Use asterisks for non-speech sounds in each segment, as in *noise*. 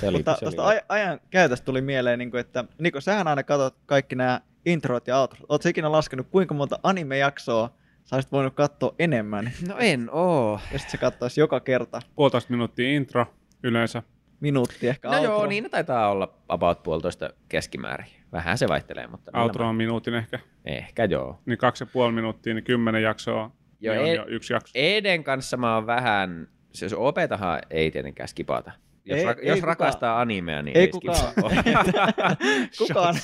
Se oli, Mutta se oli tuosta aj- ajan käytöstä tuli mieleen, niin kuin, että Niko, sähän aina katsot kaikki nämä introt ja outrot. Oletko ikinä laskenut, kuinka monta anime-jaksoa sä olisit voinut katsoa enemmän, No en oo. ja sitten se katsoisi joka kerta Puolitoista minuuttia intro yleensä. minuutti ehkä No outro. joo, niin ne taitaa olla about puolitoista keskimäärin. Vähän se vaihtelee, mutta... Outro on minuutin ehkä. Ehkä joo. Niin kaksi ja puoli minuuttia, niin kymmenen jaksoa. Joo, niin on ei- jo yksi jakso. Eden kanssa mä oon vähän... Se jos OPtahan ei tietenkään skipata. Jos, Ei- ra- ei jos kukaan. rakastaa animea, niin Ei ei, kukaan. skipaa. *laughs* kukaan,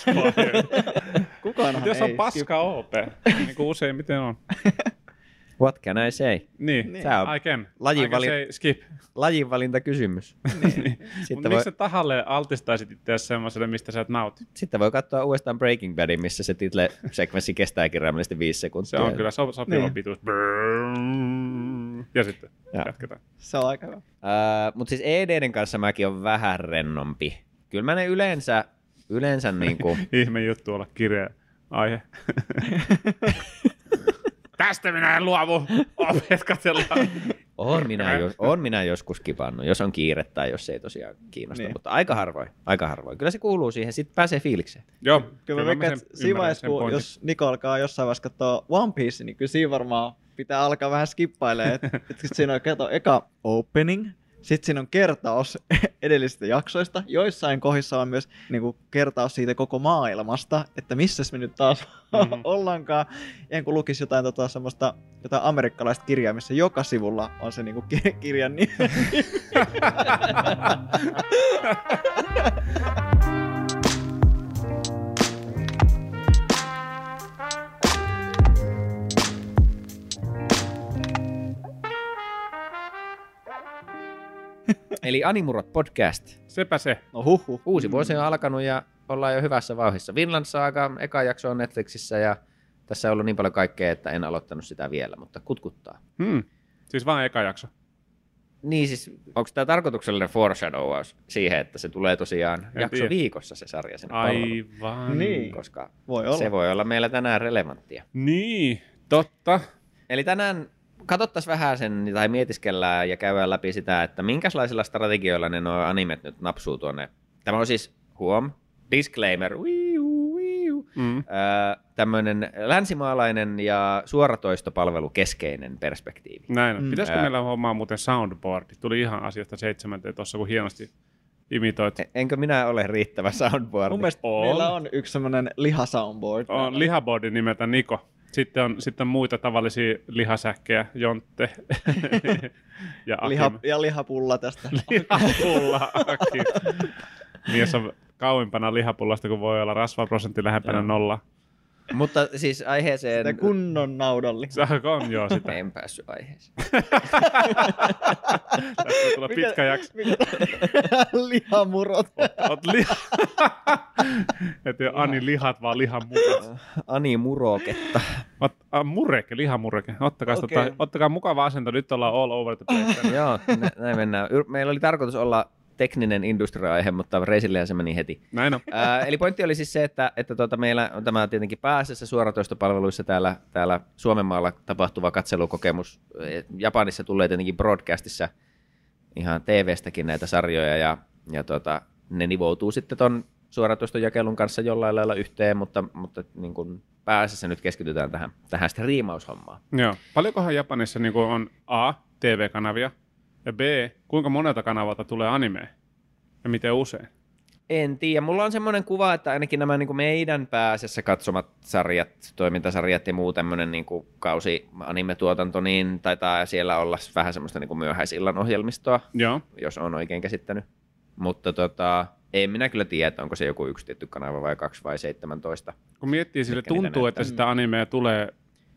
kukaanhan Mutta jos on ei paska OP, niin kuin useimmiten on. *laughs* What can I say? Niin, Niin. Tää on I can. lajin I can say skip. lajinvalinta kysymys. *laughs* Niin. Sitten Mutta voi, miksi sä tahalle altistaisit itseäsi semmoiselle, mistä sä et nauti? sitten voi katsoa uudestaan Breaking Badin, missä se title-sekvenssi *laughs* kestää kirjaimellisesti viisi sekuntia. Se on kyllä so- sopiva Niin. pituus. Ja sitten Ja. jatketaan. Se on aika hyvä. Uh, Mutta siis EDden kanssa mäkin on vähän rennompi. Kyllä mä ne yleensä, yleensä niinku... Ihme juttu olla kirja aihe. Tästä minä en luovu. Opet katsellaan. On minä, jos, on minä joskus kipannut, jos on kiire tai jos ei tosiaan kiinnosta, niin. Mutta aika harvoin, aika harvoin. Kyllä se kuuluu siihen, sitten pääsee fiilikseen. Joo, Kyllä mä mä sen siinä vaiheessa, sen kun jos Niko alkaa jossain vaiheessa katsoa One Piece, niin kyllä siinä varmaan pitää alkaa vähän skippailemaan. Että et, siinä on kato, eka opening, sitten siinä on kertaus *laughs* edellisistä jaksoista. Joissain kohdissa on myös niin kuin, kertaus siitä koko maailmasta, että missä me nyt taas Mhm. *laughs* ollaankaan. En kun lukisi jotain tota, semmoista, jotain amerikkalaista kirjaa, missä joka sivulla on se niin kuin, ki- kirjan nimi. *laughs* Eli Animurot podcast. Sepä se. No huhhuh. Uusi vuosi on alkanut ja ollaan jo hyvässä vauhissa. Vinland Saga, eka jakso on Netflixissä ja tässä on ollut niin paljon kaikkea, että en aloittanut sitä vielä, mutta kutkuttaa. Hmm. Siis vaan eka jakso. Niin siis, onko tämä tarkoituksellinen foreshadowaus siihen, että se tulee tosiaan En jakso tiedä. viikossa se sarja sinne palveluun? Aivan. Niin. Koska Voi olla. se voi olla meillä tänään relevanttia. Niin, totta. Eli tänään katsottaisiin vähän sen, tai mietiskellään ja käydään läpi sitä, että minkälaisilla strategioilla ne nuo animet nyt napsuu tuonne. Tämä on siis, huom, disclaimer, Mm. tämmöinen länsimaalainen ja suoratoistopalvelu keskeinen perspektiivi. Näin on. Mm. Pitäisikö Ää. meillä hommaa muuten soundboardi? Tuli ihan asiasta seitsemänteen tuossa, kun hienosti imitoit. E- Enkö minä ole riittävä soundboard? Mun mielestä On. meillä on yksi semmoinen lihasoundboard. On lihaboardi nimeltä Niko. Sitten on sitten muita tavallisia lihasäkkejä, Jontte *laughs* ja Aki. Liha, ja lihapulla tästä. *laughs* Lihapulla Aki. Mies on kauimpana lihapullasta, kun voi olla rasvaprosentti lähempänä Joo. Mutta siis aiheeseen... Sitä kunnon naudalli. Se on joo sitä. En päässyt aiheeseen. *laughs* Tästä tulee pitkä jakso. Mikä, lihamurot. Oot liha... *laughs* Et ei ole Ani lihat, vaan lihamurat. *laughs* Ani Muroketta. Ot, a, mureke, lihamureke. Ottakaa, okay. tota, ottakaa mukava asento. Nyt ollaan all over the place. Joo, nä- näin mennään. Meillä oli tarkoitus olla tekninen industria-aihe, mutta Reisillehän se meni heti. Näin on. Ää, eli pointti oli siis se, että, että tuota, meillä on tämä tietenkin pääasiassa suoratoistopalveluissa täällä, täällä Suomenmaalla tapahtuva katselukokemus. Japanissa tulee tietenkin broadcastissa ihan TV-stäkin näitä sarjoja ja, ja tuota, ne nivoutuu sitten ton suoratoistojakelun kanssa jollain lailla yhteen, mutta, mutta niin kuin pääasiassa nyt keskitytään tähän, tähän striimaushommaan. Joo. Paljonkohan Japanissa niin on A, TV-kanavia, ja B, kuinka monelta kanavalta tulee anime? Ja miten usein? En tiedä. Mulla on semmoinen kuva, että ainakin nämä niin meidän pääasiassa katsomat sarjat, toimintasarjat ja muu tämmöinen niin kausi anime-tuotanto, niin taitaa siellä olla vähän semmoista niin myöhäisillan ohjelmistoa, Joo. jos on oikein käsittänyt. Mutta tota, en minä kyllä tiedä, onko se joku yksi tietty kanava vai kaksi vai 17. Kun miettii, sille tuntuu, että sitä animea tulee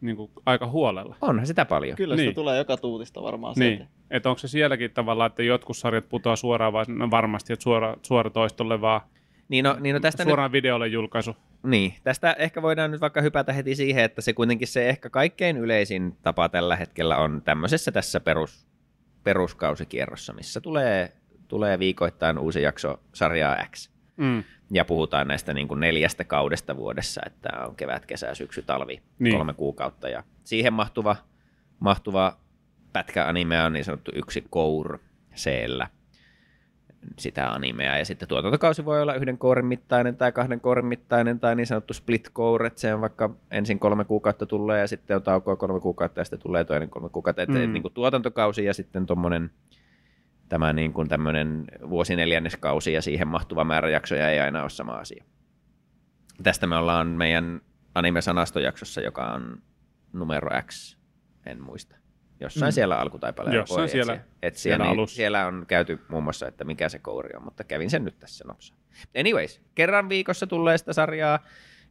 niin kuin, aika huolella. Onhan sitä paljon. Kyllä Niin. sitä tulee joka tuutista varmaan Niin. sieltä. Että onko se sielläkin tavallaan, että jotkut sarjat putoaa suoraan, vai no varmasti, että suora, suoratoistolle vaan Niin no, niin no tästä nyt suoraan videolle julkaisu. Niin, tästä ehkä voidaan nyt vaikka hypätä heti siihen, että se kuitenkin se ehkä kaikkein yleisin tapa tällä hetkellä on tämmöisessä tässä perus, peruskausikierrossa, missä tulee, tulee viikoittain uusi jakso sarjaa X. Mm. Ja puhutaan näistä niin kuin neljästä kaudesta vuodessa, että on kevät, kesä, syksy, talvi, Niin. kolme kuukautta. Ja siihen mahtuva, mahtuva pätkä anime on niin sanottu yksi kour c sitä animea. Ja sitten tuotantokausi voi olla yhden kourin mittainen tai kahden kourin mittainen tai niin sanottu split core, että se on vaikka ensin kolme kuukautta tulee ja sitten on taukoa kolme kuukautta ja sitten tulee toinen kolme kuukautta. Että Mm. niin kuin tuotantokausi ja sitten tuommoinen tämä niin kuin tämmöinen vuosineljänneskausi ja siihen mahtuva määrä jaksoja ei aina ole sama asia. Tästä me ollaan meidän anime-sanastojaksossa, joka on numero X, en muista. Jossain Mm. siellä alkutaipaleella Jossain voi siellä- etsiä, etsiä siellä niin alussa. siellä on käyty muun muassa, että mikä se kouri on, mutta kävin sen nyt tässä nopsaa. Anyways, kerran viikossa tulee sitä sarjaa,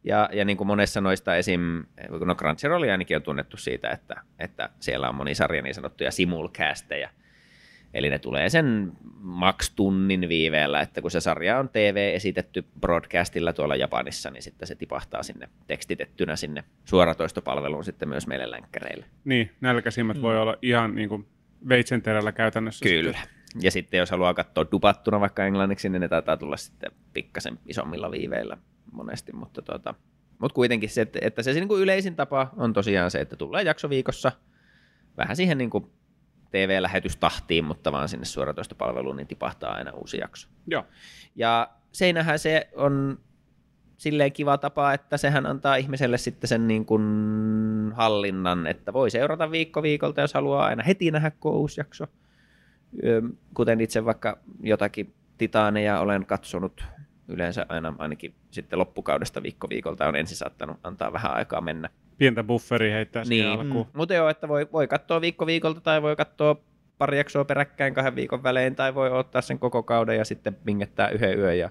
ja, ja niin kuin monessa noista esim. No Crunchyroll ainakin on tunnettu siitä, että, että siellä on moni sarja niin sanottuja simulcasteja. Eli ne tulee sen max-tunnin viiveellä, että kun se sarja on TV esitetty broadcastilla tuolla Japanissa, niin sitten se tipahtaa sinne tekstitettynä sinne suoratoistopalveluun sitten myös meille länkkäreille. Niin, nälkäisimmät Mm. voi olla ihan niin kuin veitsenterällä käytännössä. Kyllä. Ja sitten jos haluaa katsoa dupattuna vaikka englanniksi, niin ne taitaa tulla sitten pikkasen isommilla viiveillä monesti, mutta tota, mutta kuitenkin se, että, että se niin kuin yleisin tapa on tosiaan se, että tulee jakso viikossa vähän siihen niin kuin TV-lähetystahtiin, mutta vaan sinne suoratoistopalveluun, niin tipahtaa aina uusi jakso. Joo. Ja seinähän se on silleen kiva tapa, että sehän antaa ihmiselle sitten sen niin kuin hallinnan, että voi seurata viikko viikolta, jos haluaa aina heti nähdä, kun uusi jakso. Kuten itse vaikka jotakin titaaneja olen katsonut yleensä aina ainakin sitten loppukaudesta viikko viikolta on ensin saattanut antaa vähän aikaa mennä. Pientä bufferia heittää Niin. alkuun. Mutta joo, että voi, voi katsoa viikko viikolta tai voi katsoa pari jaksoa peräkkäin kahden viikon välein tai voi ottaa sen koko kauden ja sitten pingettää yhden yön ja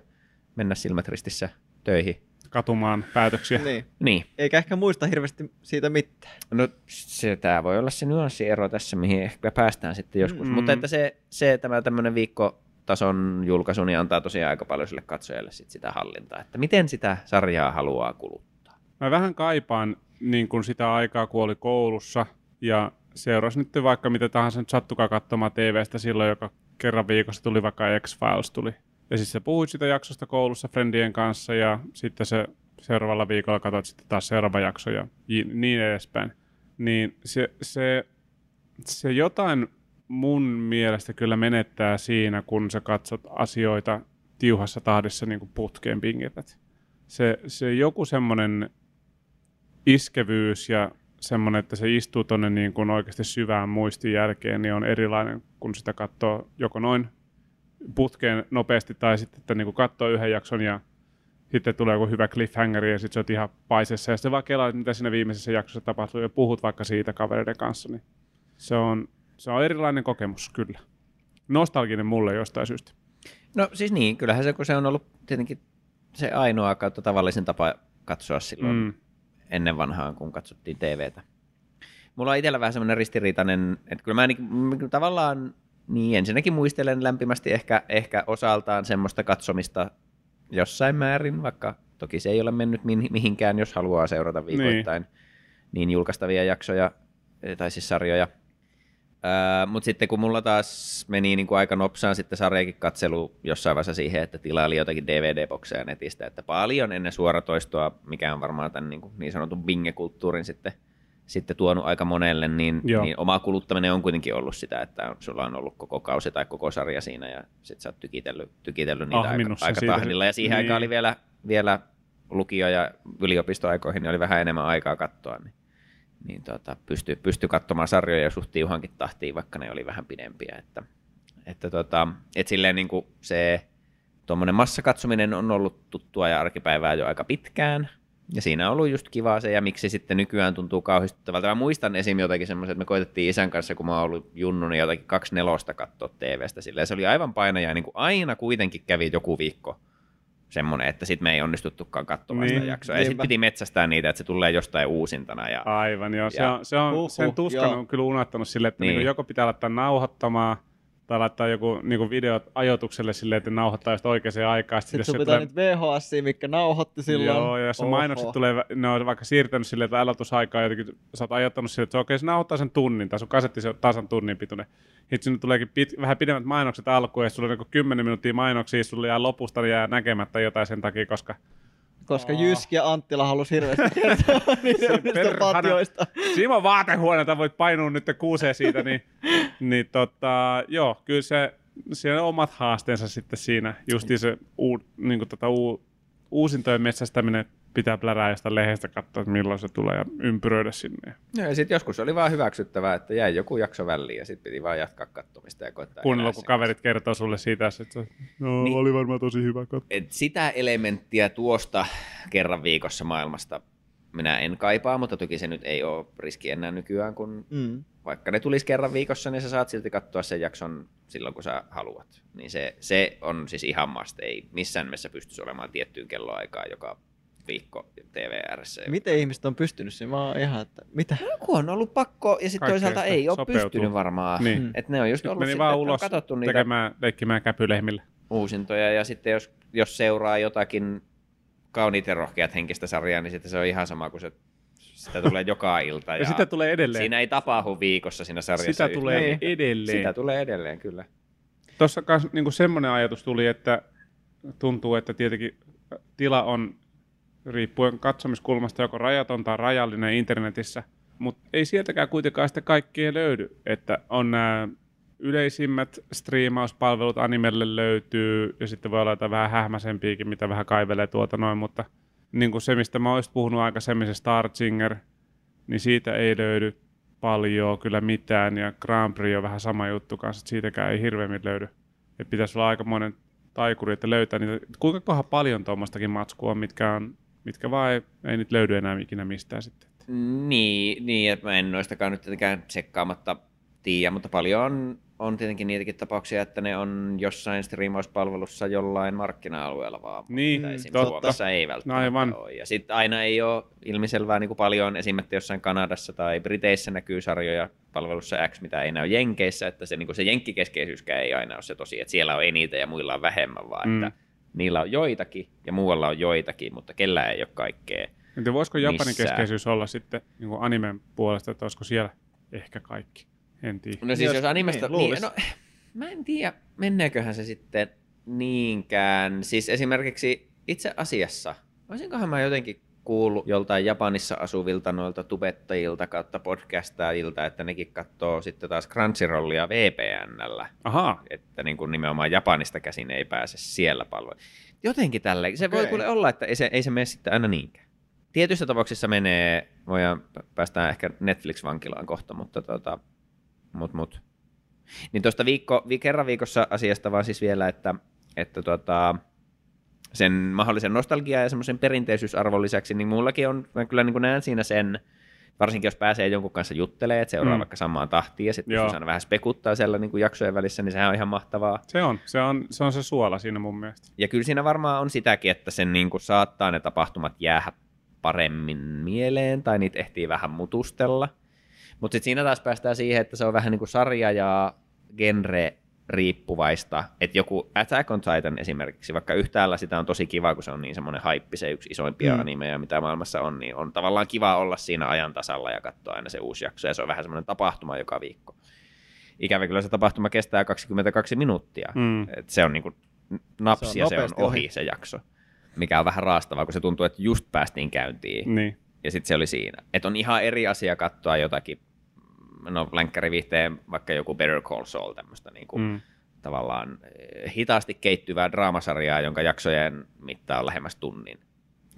mennä silmät ristissä töihin. Katumaan päätöksiä. Niin. Niin, Eikä ehkä muista hirveästi siitä mitään. no se, tämä voi olla se nyanssiero tässä, mihin ehkä päästään sitten joskus. Mm. Mm. Mutta että se, se tämä tämmöinen viikkotason julkaisu niin antaa tosiaan aika paljon sille katsojalle sit sitä hallintaa, että miten sitä sarjaa haluaa kuluttaa. Mä vähän kaipaan niin kuin sitä aikaa, kun oli koulussa ja seurasi nyt vaikka mitä tahansa nyt sattukaa katsomaan TVstä silloin, joka kerran viikossa tuli vaikka X-Files tuli. Ja siis sä puhuit sitä jaksosta koulussa friendien kanssa ja sitten se seuraavalla viikolla katsoit sitten taas seuraava jakso ja niin edespäin. Niin se, se, se jotain mun mielestä kyllä menettää siinä, kun sä katsot asioita tiuhassa tahdissa niin kuin putkeen pingität. Se, se joku semmoinen iskevyys ja semmoinen, että se istuu tuonne niin kuin oikeasti syvään muistin jälkeen, niin on erilainen, kun sitä katsoo joko noin putkeen nopeasti tai sitten, että niin kuin katsoo yhden jakson ja sitten tulee joku hyvä cliffhanger ja sitten sä oot ihan paisessa ja sitten vaan kelaat, mitä siinä viimeisessä jaksossa tapahtuu ja puhut vaikka siitä kavereiden kanssa, niin se on, se on erilainen kokemus kyllä. Nostalginen mulle jostain syystä. No siis niin, kyllähän se, kun se on ollut tietenkin se ainoa kautta tavallisin tapa katsoa silloin mm. Ennen vanhaan, kun katsottiin TVtä. Mulla on itsellä vähän semmoinen ristiriitainen, että kyllä mä mm, tavallaan niin ensinnäkin muistelen lämpimästi ehkä, ehkä osaltaan semmoista katsomista jossain määrin, vaikka toki se ei ole mennyt mihinkään, jos haluaa seurata viikoittain niin, niin julkaistavia jaksoja eh, tai siis sarjoja. Öö, Mutta sitten kun mulla taas meni niin kuin aika nopsaan sitten sarjakin katselu jossain vaiheessa siihen, että tilaili jotakin DVD-bokseja netistä, että paljon ennen suoratoistoa, mikä on varmaan tämän niin, kuin niin sanotun binge-kulttuurin sitten, sitten tuonut aika monelle, niin, Joo. niin oma kuluttaminen on kuitenkin ollut sitä, että sulla on ollut koko kausi tai koko sarja siinä ja sitten sä oot tykitellyt, tykitellyt niitä aika, sen aika siitä. tahdilla. Ja siihen Niin. aikaan oli vielä, vielä lukio- ja yliopistoaikoihin niin oli vähän enemmän aikaa katsoa, niin niin tota, pystyi pysty katsomaan sarjoja suht tiuhankin tahtiin, vaikka ne oli vähän pidempiä. Että, että tota, et silleen niin kuin se tuommoinen massakatsominen on ollut tuttua ja arkipäivää jo aika pitkään. Ja siinä on ollut just kivaa se, ja miksi sitten nykyään tuntuu kauhistuttavalta. Mä muistan esim. jotakin semmoisen, että me koitettiin isän kanssa, kun mä oon ollut junnu, niin jotakin kaksi nelosta katsoa TVstä. Silleen se oli aivan painaja, niin kuin aina kuitenkin kävi joku viikko semmoinen, että sitten me ei onnistuttukaan katsomaan niin, sitä jaksoa. Ja sitten niinpä. piti metsästää niitä, että se tulee jostain uusintana. Ja, Aivan, joo. Se Ja- on, se on, Huhhuh, sen tuskan joo. on kyllä unohtanut silleen, että Niin. niin. joko pitää laittaa nauhoittamaan tai laittaa joku niin videot ajoitukselle silleen, että nauhoittaa just oikeaan aikaan. Sitten jos sun pitää tulee- nyt VHS, mikä nauhoitti silloin. Joo, ja jos Oho. mainokset tulee, ne on vaikka siirtänyt silleen, että aloitusaikaa jotenkin, sä oot ajoittanut silleen, että se okei, se nauhoittaa sen tunnin, tai sun kasetti se on tasan tunnin pituinen. Sitten sinne tuleekin pit, vähän pidemmät mainokset alkuun, ja sulla on niin 10 minuuttia mainoksia, sulla jää lopusta niin jää näkemättä jotain sen takia, koska Koska Oh. Jyski ja Anttila halusi hirveästi *laughs* kertoa niistä patjoista. Simo vaatehuoneelta voit painua nyt kuuseen siitä, niin, niin tota, joo, kyllä se, siellä on omat haasteensa sitten siinä. Justiin se uu, niin tota, uu, uusintojen metsästäminen pitää plärää jostain lehdestä katsoa, että milloin se tulee ja ympyröidä sinne. No, ja sitten joskus oli vaan hyväksyttävää, että jäi joku jakso väliin ja sitten piti vaan jatkaa katsomista ja koittaa Kuunnella, kun kaverit kertoo sulle siitä, että se, no, Niin. oli varmaan tosi hyvä katsoa. Et sitä elementtiä tuosta kerran viikossa maailmasta minä en kaipaa, mutta toki se nyt ei ole riski enää nykyään, kun Mm. Vaikka ne tulisi kerran viikossa, niin sä saat silti katsoa sen jakson silloin, kun sä haluat. Niin se, se on siis ihan must. Ei missään nimessä pystyisi olemaan tiettyyn kelloaikaan joka viikko TVRssä. Miten ihmiset on pystynyt siihen? Mä oon ihan, että mitä? No, kun on ollut pakko, ja sitten toisaalta ei ole sopeutuu. pystynyt varmaan. Niin. Mm. Että ne on just Sitten ollut meni sitten, vaan ulos katsottu niitä tekemään, leikkimään käpylehmillä. uusintoja, ja sitten jos, jos seuraa jotakin kauniit ja rohkeat henkistä sarjaa, niin sitten se on ihan sama kuin se sitä tulee joka ilta. Ja, Ja, sitä tulee edelleen. Siinä ei tapahdu viikossa siinä sarjassa. sitä yhtään tulee mitään. edelleen. Sitä tulee edelleen, kyllä. Tuossa kanssa niin semmoinen ajatus tuli, että tuntuu, että tietenkin tila on riippuen katsomiskulmasta joko rajaton tai rajallinen internetissä, mutta ei sieltäkään kuitenkaan sitä kaikkea löydy, että on nämä yleisimmät striimauspalvelut animelle löytyy, ja sitten voi olla jotain vähän hähmäsempiäkin, mitä vähän kaivelee tuota noin, mutta niin kuin se, mistä mä olisin puhunut aikaisemmin, se Star Singer, niin siitä ei löydy paljon kyllä mitään, ja Grand Prix on vähän sama juttu kanssa, että siitäkään ei hirveämmin löydy. Et pitäisi olla aikamoinen taikuri, että löytää niitä. Kuinka kohan paljon tuommoistakin matskua mitkä, on, mitkä vaan ei, ei nyt löydy enää ikinä mistään sitten. Niin, niin että mä en noistakaan nyt tietenkään tsekkaamatta tiedä, mutta paljon on, on tietenkin niitäkin tapauksia, että ne on jossain striimauspalvelussa jollain markkina-alueella vaan. Niin, totta. Suomessa ei välttämättä No aivan. ole. Ja sitten aina ei ole ilmiselvää niin kuin paljon, esimerkiksi jossain Kanadassa tai Briteissä näkyy sarjoja palvelussa X, mitä ei näy Jenkeissä, että se, niin kuin se jenkkikeskeisyyskä ei aina ole se tosi, että siellä on enitä ja muilla on vähemmän, vaan Mm. että niillä on joitakin ja muualla on joitakin, mutta kellään ei ole kaikkea. Entä voisiko Japanin Missään. keskeisyys olla sitten niin animen puolesta, että olisiko siellä ehkä kaikki? En tiedä. No siis Jos- jos animesta... niin, Niin, no, mä en tiedä, menneeköhän se sitten niinkään. Siis esimerkiksi itse asiassa, olisinkohan mä jotenkin kuullut joltain Japanissa asuvilta noilta tubettajilta kautta podcastajilta, että nekin katsoo sitten taas Crunchyrollia VPNllä, Ahaa, että niin kuin nimenomaan Japanista käsin ei pääse siellä palvelu. Jotenkin tälle. Se voi Okei. kuule olla, että ei se, ei se mene sitten aina niinkään. Tietyissä tapauksissa menee, voidaan, päästään ehkä Netflix-vankilaan kohta, mutta tota, mut, mut. Niin tuosta viikko, vi, kerran viikossa asiasta vaan siis vielä, että, että tota, sen mahdollisen nostalgia ja semmoisen perinteisyysarvon lisäksi, niin mullakin on, mä kyllä niin kuin näen siinä sen, varsinkin jos pääsee jonkun kanssa juttelemaan, että seuraa Mm. vaikka samaan tahtiin ja sitten pystyy aina vähän spekuttaa siellä niin kuin jaksojen välissä, niin sehän on ihan mahtavaa. se on. Se on se, on se suola siinä mun mielestä. Ja kyllä siinä varmaan on sitäkin, että sen niin kuin saattaa ne tapahtumat jäädä paremmin mieleen tai niitä ehtii vähän mutustella. Mutta sitten siinä taas päästään siihen, että se on vähän niin kuin sarja ja genre riippuvaista, että joku Attack on Titan esimerkiksi, vaikka yhtäällä sitä on tosi kiva, kun se on niin semmoinen haippi, se yksi isoimpia Mm. animeja, mitä maailmassa on, niin on tavallaan kiva olla siinä ajan tasalla ja katsoa aina se uusi jakso, ja se on vähän semmoinen tapahtuma joka viikko. Ikävä kyllä se tapahtuma kestää 22 minuuttia, Mm. et se on niin kuin naps Se on ja se on ohi, ohi. se jakso, mikä on vähän raastavaa, kun se tuntuu, että just päästiin käyntiin Niin. ja sitten se oli siinä. Että on ihan eri asia katsoa jotakin, no länkkäriviihteen, vaikka joku Better Call Saul, tämmöistä niin kuin, mm. Tavallaan eh, hitaasti keittyvää draamasarjaa, jonka jaksojen mitta on lähemmäs tunnin.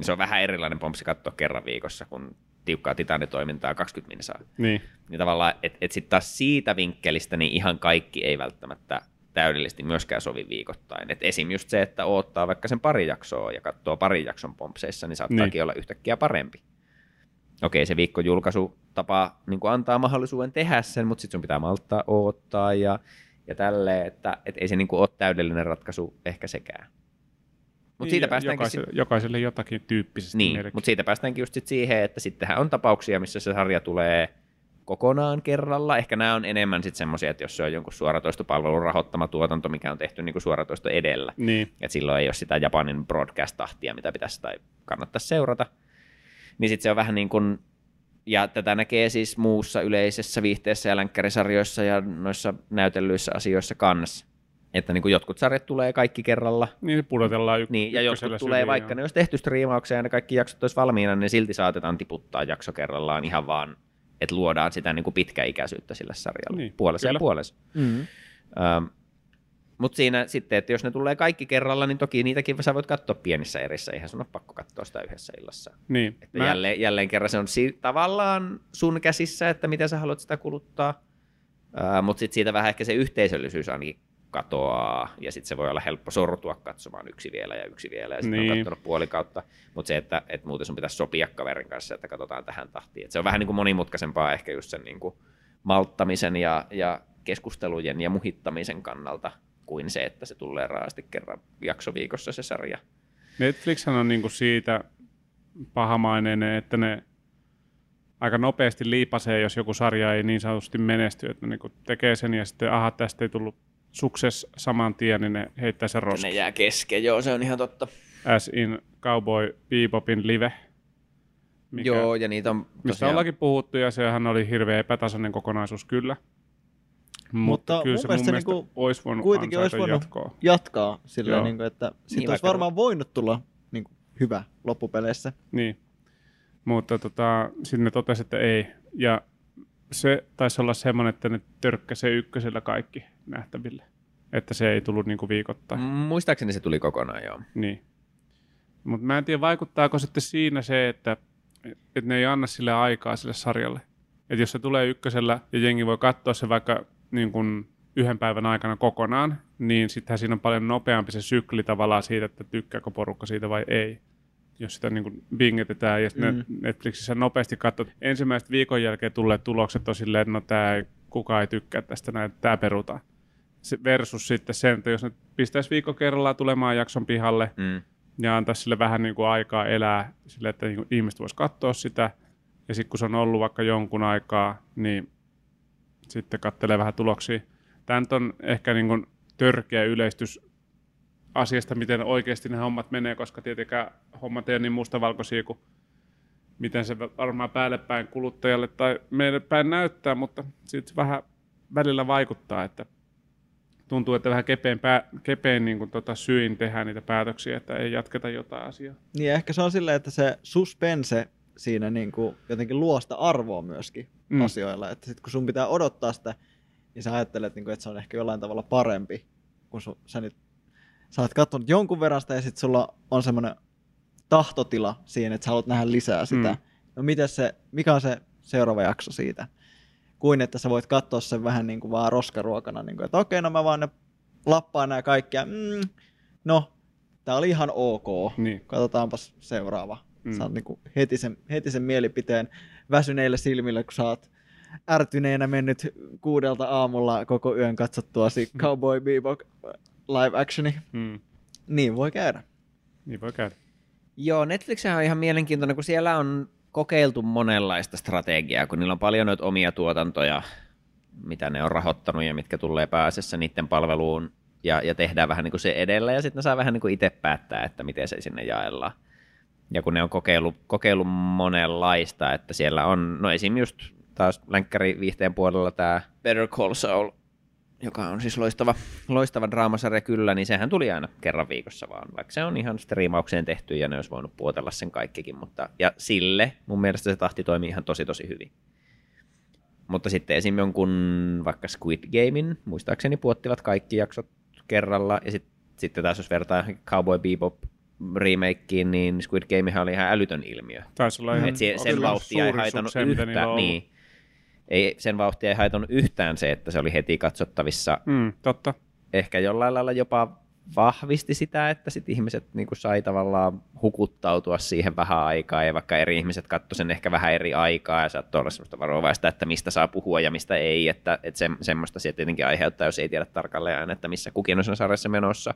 Se on vähän erilainen pompsi katsoa kerran viikossa, kun tiukkaa titanitoimintaa 20 minsaa. Niin. Niin tavallaan, että et sitten taas siitä vinkkelistä, niin ihan kaikki ei välttämättä täydellisesti myöskään sovi viikoittain. Et esim. just se, että odottaa vaikka sen pari jaksoa ja katsoo pari jakson pompseissa, niin saattaakin Niin. olla yhtäkkiä parempi. Okei, se viikkojulkaisu tapa niin antaa mahdollisuuden tehdä sen, mutta sitten sun pitää malttaa odottaa ja, ja tälleen, että et ei se niin ole täydellinen ratkaisu ehkä sekään. Mutta Niin, siitä ja päästäänkin jokaiselle, jokaiselle jotakin tyyppisesti niin, mutta siitä päästäänkin just sit siihen, että sittenhän on tapauksia, missä se sarja tulee kokonaan kerralla. Ehkä nämä on enemmän sitten semmoisia, että jos se on jonkun suoratoistopalvelun rahoittama tuotanto, mikä on tehty niin kuin suoratoisto edellä, Niin. että silloin ei ole sitä Japanin broadcast-tahtia, mitä pitäisi tai kannattaisi seurata, niin sitten se on vähän niin kuin, ja tätä näkee siis muussa yleisessä viihteessä ja länkkärisarjoissa ja noissa näytellyissä asioissa kanssa. Että niin kuin jotkut sarjat tulee kaikki kerralla, Niin pudotellaan y- niin, ja jotkut tulee, syliin, vaikka joo. ne olisi tehty striimauksia ja ne kaikki jaksot olisi valmiina, niin silti saatetaan tiputtaa jakso kerrallaan ihan vaan, että luodaan sitä niin kuin pitkäikäisyyttä sille sarjalle. Niin, puolessa kyllä. ja puolessa. Mm. Ähm, Mutta siinä sitten, että jos ne tulee kaikki kerralla, niin toki niitäkin sä voit katsoa pienissä erissä. Eihän sun ole pakko katsoa sitä yhdessä illassa. Niin. Että Mä... jälleen, jälleen kerran se on si- tavallaan sun käsissä, että miten sä haluat sitä kuluttaa. Mutta sitten siitä vähän ehkä se yhteisöllisyys ainakin katoaa, ja sitten se voi olla helppo sortua katsomaan yksi vielä ja yksi vielä, ja sitten niin. on katsonut puoli kautta. Mutta se, että, että muuten sun pitäisi sopia kaverin kanssa, että katsotaan tähän tahtiin. Et se on vähän niin kuin monimutkaisempaa ehkä just sen niin kuin malttamisen ja, ja keskustelujen ja muhittamisen kannalta kuin se, että se tulee raasti kerran jakso viikossa se sarja. Netflix on niin kuin siitä pahamainen, että ne aika nopeasti liipasee, jos joku sarja ei niin sanotusti menesty, että ne niin tekee sen ja sitten aha, tästä ei tullut sukses saman tien, niin ne heittää sen roskiin. Ne jää kesken, joo, se on ihan totta. As in Cowboy Bebopin live. Mikä, joo, ja niitä on tosiaan... Mistä ollakin puhuttu, ja sehän oli hirveän epätasainen kokonaisuus kyllä. Mutta, kyllä se mun mielestä niinku olisi voinut kuitenkin olisi voinut jatkoa. jatkaa sillä niin kuin, että siitä niin, olisi varmaan voinut tulla niin kuin, hyvä loppupeleissä. Niin, mutta tota, sitten ne totesi, että ei. Ja se taisi olla semmoinen, että ne törkkäsee ykkösellä kaikki nähtäville. Että se ei tullut niinku viikoittain. Muistaakseni se tuli kokonaan, joo. Niin. Mutta mä en tiedä, vaikuttaako sitten siinä se, että, että ne ei anna sille aikaa sille sarjalle. Että jos se tulee ykkösellä ja jengi voi katsoa se vaikka niin kuin yhden päivän aikana kokonaan, niin sittenhän siinä on paljon nopeampi se sykli tavallaan siitä, että tykkääkö porukka siitä vai ei. Jos sitä niin kuin bingetetään ja mm. Netflixissä nopeasti katsot, ensimmäistä viikon jälkeen tulee tulokset on silleen, että no tämä ei, kukaan ei tykkää tästä näin, tämä perutaan. Se versus sitten sen, että jos ne pistäisi viikko kerrallaan tulemaan jakson pihalle mm. ja antaisi sille vähän niin kuin aikaa elää sille, että niin kuin ihmiset voisi katsoa sitä, ja sitten kun se on ollut vaikka jonkun aikaa, niin sitten katselee vähän tuloksia. Tämä on ehkä niin kuin törkeä yleistys asiasta, miten oikeasti ne hommat menee, koska tietenkään hommat ei ole niin mustavalkoisia kuin miten se varmaan päälle päin kuluttajalle tai meille päin näyttää, mutta sitten vähän välillä vaikuttaa, että tuntuu, että vähän kepein, pää, kepein niin kuin tota syin tehdään niitä päätöksiä, että ei jatketa jotain asiaa. Niin ehkä se on silleen, että se suspense siinä niin kuin jotenkin luosta arvoa myöskin mm. asioilla. Että sit kun sun pitää odottaa sitä, niin sä ajattelet, niin kuin, että se on ehkä jollain tavalla parempi, kun sun, sä nyt sä oot katsonut jonkun verran sitä ja sitten sulla on semmoinen tahtotila siihen, että sä haluat nähdä lisää sitä. Mm. No miten se, mikä on se seuraava jakso siitä? Kuin että sä voit katsoa sen vähän niin kuin vaan roskaruokana, niin kuin, että okei, no mä vaan ne lappaan nämä kaikkia. Mm, no, tää oli ihan ok. Niin. Katsotaanpas seuraava. Mm. Saat niin kuin heti, sen, heti sen mielipiteen väsyneille silmille, kun sä oot ärtyneenä mennyt kuudelta aamulla koko yön katsottuasi mm. *laughs* Cowboy Bebop live actioni. Mm. Niin voi käydä. Niin voi käydä. Joo, Netflix on ihan mielenkiintoinen, kun siellä on kokeiltu monenlaista strategiaa, kun niillä on paljon noita omia tuotantoja, mitä ne on rahoittanut ja mitkä tulee pääsessä niiden palveluun, ja, ja tehdään vähän niin kuin se edellä, ja sitten ne saa vähän niin kuin itse päättää, että miten se sinne jaellaan. Ja kun ne on kokeillut, kokeillut monenlaista, että siellä on, no esim. just taas länkkäri viihteen puolella tämä Better Call Saul, joka on siis loistava, loistava draamasarja kyllä, niin sehän tuli aina kerran viikossa vaan, vaikka se on ihan striimaukseen tehty ja ne olisi voinut puotella sen kaikkikin, mutta ja sille mun mielestä se tahti toimii ihan tosi tosi hyvin. Mutta sitten esim. jonkun vaikka Squid Gamein, muistaakseni puottivat kaikki jaksot kerralla, ja sit, sitten taas jos vertaa Cowboy Bebop remakeen, niin Squid Gamehan oli ihan älytön ilmiö. Taisi olla ihan, se, sen vauhtia ei haitannut yhtään. Niin, ei, sen vauhtia ei haitannut yhtään se, että se oli heti katsottavissa. Mm, totta. Ehkä jollain lailla jopa vahvisti sitä, että sit ihmiset niin sai tavallaan hukuttautua siihen vähän aikaa, ja vaikka eri ihmiset katsoivat sen ehkä vähän eri aikaa, ja saattoi olla semmoista varovaista, että mistä saa puhua ja mistä ei, että, että se, semmoista se tietenkin aiheuttaa, jos ei tiedä tarkalleen aina, että missä kukin on sarjassa menossa.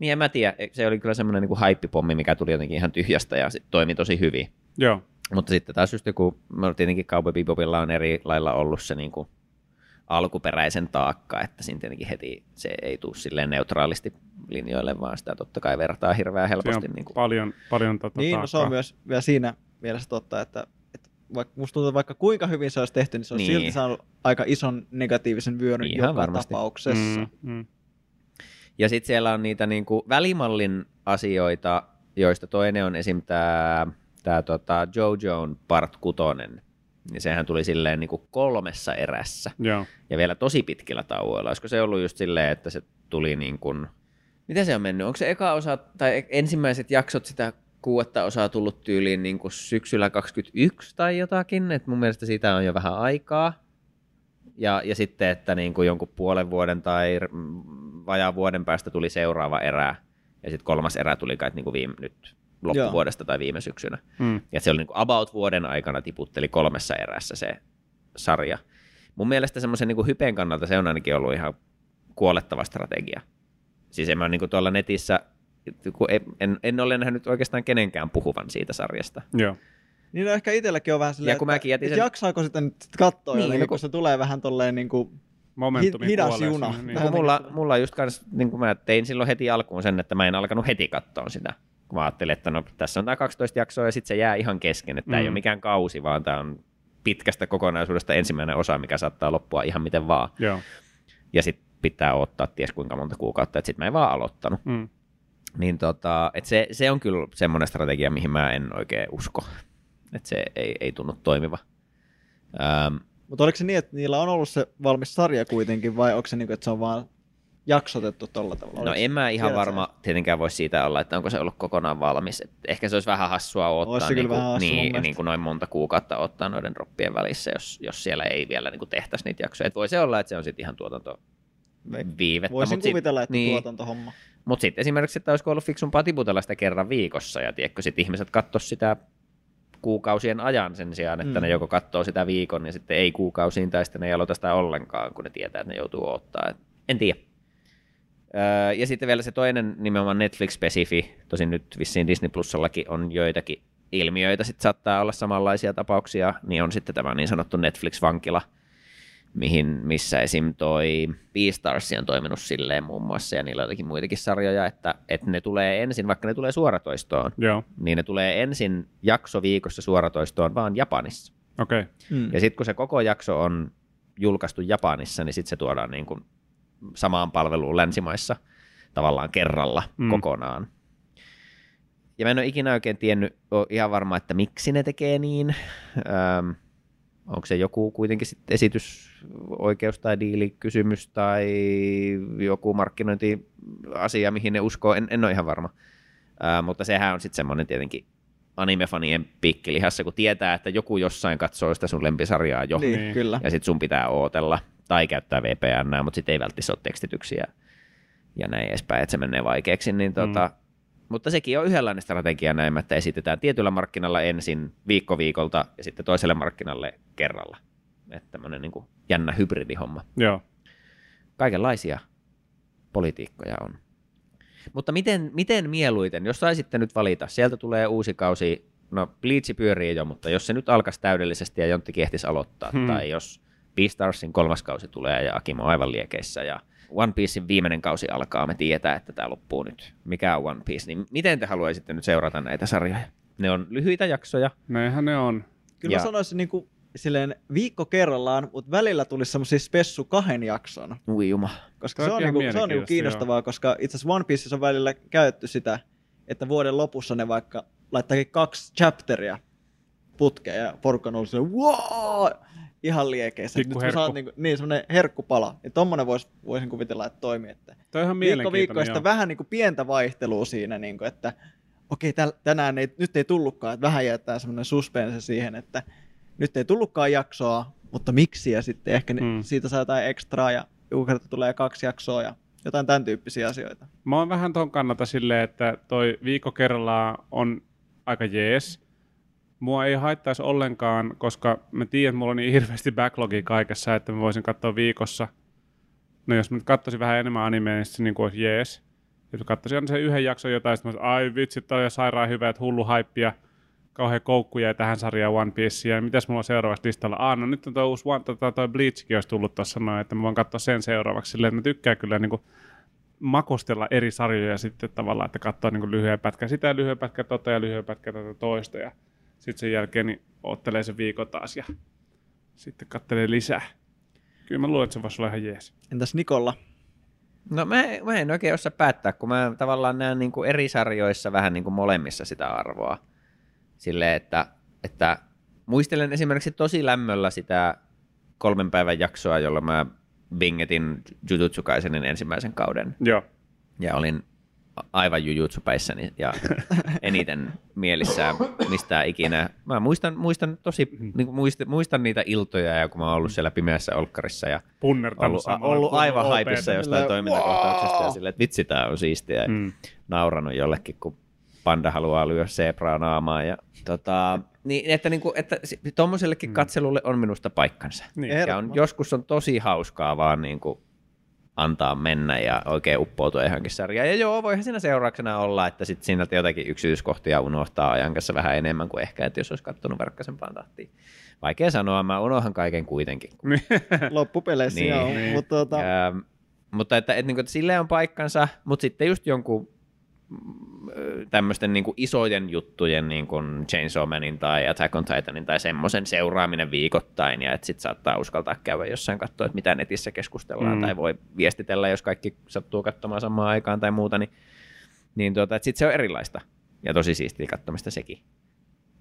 Niin en mä tiedä, se oli kyllä semmoinen niin haippipommi, mikä tuli jotenkin ihan tyhjästä ja sit toimi tosi hyvin. Joo. Mutta sitten taas just joku, tietenkin Cowboy Bebopilla on eri lailla ollut se niin kuin alkuperäisen taakka, että siinä tietenkin heti se ei tule silleen neutraalisti linjoille, vaan sitä totta kai vertaa hirveän helposti. niin kuin. paljon, paljon tota Niin, no, se on myös vielä siinä mielessä totta, että, että vaikka, musta tuntuu, että vaikka kuinka hyvin se olisi tehty, niin se on niin. silti saanut aika ison negatiivisen vyöryn Ihan joka varmasti. tapauksessa. Mm, mm. Ja sitten siellä on niitä niin kuin välimallin asioita, joista toinen on esim. tämä tää, tota JoJo'n Part 6, niin sehän tuli silleen niin kuin kolmessa erässä. Joo. Ja vielä tosi pitkillä tauoilla. Olisiko se ollut just silleen, että se tuli niin kuin, miten se on mennyt? Onko se eka osa, tai ensimmäiset jaksot sitä kuudetta osaa tullut tyyliin niin kuin syksyllä 21 tai jotakin, että mun mielestä siitä on jo vähän aikaa. Ja, ja sitten, että niin kuin jonkun puolen vuoden tai vajaan vuoden päästä tuli seuraava erä, ja sitten kolmas erä tuli kai niin kuin viime, nyt loppuvuodesta Joo. tai viime syksynä. Mm. Ja se oli niin kuin about vuoden aikana tiputteli kolmessa erässä se sarja. Mun mielestä semmoisen niin hypeen kannalta se on ainakin ollut ihan kuolettava strategia. Siis en mä niin kuin tuolla netissä, kun en, en ole nähnyt oikeastaan kenenkään puhuvan siitä sarjasta. Joo. Niin no ehkä itselläkin on vähän silleen, ja kun että, jätin sen... että jaksaako sitä nyt katsoa niin, jotenkin, no, kun se tulee vähän tolleen niin kuin hidas juna. Niin. Mulla, mulla just kans, niin kuin mä tein silloin heti alkuun sen, että mä en alkanut heti katsoa sitä. Kun mä ajattelin, että no tässä on tämä 12 jaksoa ja sitten se jää ihan kesken, että mm. tämä ei ole mikään kausi, vaan tämä on pitkästä kokonaisuudesta ensimmäinen osa, mikä saattaa loppua ihan miten vaan. Joo. Ja sitten pitää ottaa ties kuinka monta kuukautta, että sitten mä en vaan aloittanut. Mm. Niin tota, et se, se on kyllä semmoinen strategia, mihin mä en oikein usko. Että se ei, ei tunnu toimiva. Ähm, Mutta oliko se niin, että niillä on ollut se valmis sarja kuitenkin, vai onko se niin että se on vaan jaksotettu tuolla tavalla? No en mä ihan varma se? tietenkään voi siitä olla, että onko se ollut kokonaan valmis. Et ehkä se olisi vähän hassua ottaa niin kuin, hassu niin, niin kuin noin monta kuukautta ottaa noiden droppien välissä, jos, jos siellä ei vielä niin kuin tehtäisi niitä jaksoja. Et voi se olla, että se on sitten ihan tuotanto viivettä. Voisin mut kuvitella, sit, että niin, tuotantohomma. Mutta sitten esimerkiksi, että olisiko ollut fiksumpaa tiputella sitä kerran viikossa, ja tiedätkö, sitten ihmiset katsoisivat sitä kuukausien ajan sen sijaan, että mm. ne joko katsoo sitä viikon ja sitten ei kuukausiin tai sitten ne ei aloita sitä ollenkaan, kun ne tietää, että ne joutuu ottaa. En tiedä. Öö, ja sitten vielä se toinen nimenomaan Netflix-spesifi, tosin nyt vissiin Disney Plusallakin on joitakin ilmiöitä, sitten saattaa olla samanlaisia tapauksia, niin on sitten tämä niin sanottu Netflix-vankila – mihin, missä esim. toi Beastars on toiminut silleen muun muassa, ja niillä on jotakin muitakin sarjoja, että, että ne tulee ensin, vaikka ne tulee suoratoistoon, Joo. niin ne tulee ensin jakso viikossa suoratoistoon vaan Japanissa. Okay. Mm. Ja sitten kun se koko jakso on julkaistu Japanissa, niin sitten se tuodaan niin kuin samaan palveluun länsimaissa tavallaan kerralla mm. kokonaan. Ja mä en ole ikinä oikein tiennyt, ihan varma, että miksi ne tekee niin. Öm, onko se joku kuitenkin sitten esitysoikeus tai diilikysymys tai joku markkinointiasia, mihin ne uskoo, en, en ole ihan varma. Ää, mutta sehän on sitten semmoinen tietenkin animefanien pikkilihassa, kun tietää, että joku jossain katsoo sitä sun lempisarjaa jo, niin, kyllä. ja sitten sun pitää ootella tai käyttää VPN, mutta sitten ei välttämättä ole tekstityksiä ja näin edespäin, että se menee vaikeaksi, niin tota, mm. Mutta sekin on yhdenlainen strategia näin, että esitetään tietyllä markkinalla ensin viikko viikolta ja sitten toiselle markkinalle kerralla. Että tämmöinen niin jännä hybridihomma. Joo. Kaikenlaisia politiikkoja on. Mutta miten, miten mieluiten, jos saisitte nyt valita, sieltä tulee uusi kausi, no Bleach pyörii jo, mutta jos se nyt alkaisi täydellisesti ja Jontti ehtisi aloittaa, hmm. tai jos Beastarsin kolmas kausi tulee ja Akimo aivan liekeissä ja One Piecein viimeinen kausi alkaa, me tietää, että tämä loppuu nyt. Mikä on One Piece, niin miten te haluaisitte nyt seurata näitä sarjoja? Ne on lyhyitä jaksoja. Näinhän ne on. Kyllä ja... mä sanoisin niin kuin, silleen viikko kerrallaan, mutta välillä tulisi semmoisia spessu kahden jakson. Ui juma. Koska se on, niinku, se on niinku kiinnostavaa, joo. koska itse asiassa One Piece on välillä käytetty sitä, että vuoden lopussa ne vaikka laittaakin kaksi chapteria putkeen ja porukka on ollut silleen, wow! Ihan liekeissä. Pikku Nyt herkku. Saat niinku, niin, semmoinen herkkupala. Ja tommonen vois, voisin kuvitella, että toimii. Että Toi ihan viikko viikkoista vähän niinku pientä vaihtelua siinä, niinku, että okei, täl, tänään ei, nyt ei tullutkaan, että vähän jättää semmoinen suspense siihen, että nyt ei tullutkaan jaksoa, mutta miksi, ja sitten ehkä mm. siitä saa jotain ekstraa, ja joku kerta tulee kaksi jaksoa, ja jotain tämän tyyppisiä asioita. Mä oon vähän ton kannalta silleen, että toi viikko kerrallaan on aika jees, mua ei haittaisi ollenkaan, koska mä tiedän, että mulla on niin hirveästi backlogia kaikessa, että mä voisin katsoa viikossa. No jos mä nyt katsoisin vähän enemmän animea, niin se niin kuin olisi jees. Jos mä katsoisin aina sen yhden jakson jotain, sitten mä olisin, ai vitsi, toi on sairaan hyvä, että hullu haippia, kauhean koukkuja tähän sarjaan One Piecea. Ja mitäs mulla on seuraavaksi listalla? Ah, no nyt on toi uusi One, tota, toi Bleachkin olisi tullut tuossa noin, että mä voin katsoa sen seuraavaksi. Silleen, että mä tykkään kyllä niin kuin, makustella eri sarjoja sitten tavallaan, että katsoa niin lyhyen pätkän sitä lyhyen pätkän tota ja lyhyen pätkän tätä toista. Ja sitten sen jälkeen niin ottelee se viikon taas ja sitten kattelee lisää. Kyllä mä luulen, että se voisi olla ihan jees. Entäs Nikolla? No mä, mä en oikein osaa päättää, kun mä tavallaan näen niin kuin eri sarjoissa vähän niin kuin molemmissa sitä arvoa. Silleen, että, että muistelen esimerkiksi tosi lämmöllä sitä kolmen päivän jaksoa, jolla mä bingetin Jujutsu Kaisenin ensimmäisen kauden Joo. ja olin aivan jujutsupäissäni ja *laughs* eniten mielissään mistään ikinä. Mä muistan, muistan tosi, niin kuin muistan, muistan niitä iltoja, ja kun mä oon ollut siellä pimeässä olkkarissa ja ollut, ollut aivan haipissa jostain toimintakohtauksesta ja silleen, että vitsi, tää on siistiä. Ja Mm. nauranut jollekin, kun panda haluaa lyödä zebraa naamaan. Ja, tota, niin, että, niin kuin, että tuommoisellekin katselulle on minusta paikkansa. Niin. Ja on, joskus on tosi hauskaa vaan niin kuin antaa mennä ja oikein uppoutua johonkin sarjaan. Ja joo, voihan siinä seurauksena olla, että sit siinä jotakin yksityiskohtia unohtaa ajan kanssa vähän enemmän kuin ehkä, että jos olisi katsonut verkkaisempaan tahtiin. Vaikea sanoa, mä unohan kaiken kuitenkin. *laughs* Loppupeleissä Niin. joo, mutta tota, Ja, mutta että, että, että, että silleen on paikkansa, mutta sitten just jonkun tämmöisten niin isojen juttujen, niin kuin Chainsaw Manin tai Attack on Titanin tai semmoisen seuraaminen viikoittain, ja että sitten saattaa uskaltaa käydä jossain katsoa, että mitä netissä keskustellaan, Mm. tai voi viestitellä, jos kaikki sattuu katsomaan samaan aikaan tai muuta, niin, niin tuota, että sitten se on erilaista, ja tosi siistiä katsomista sekin.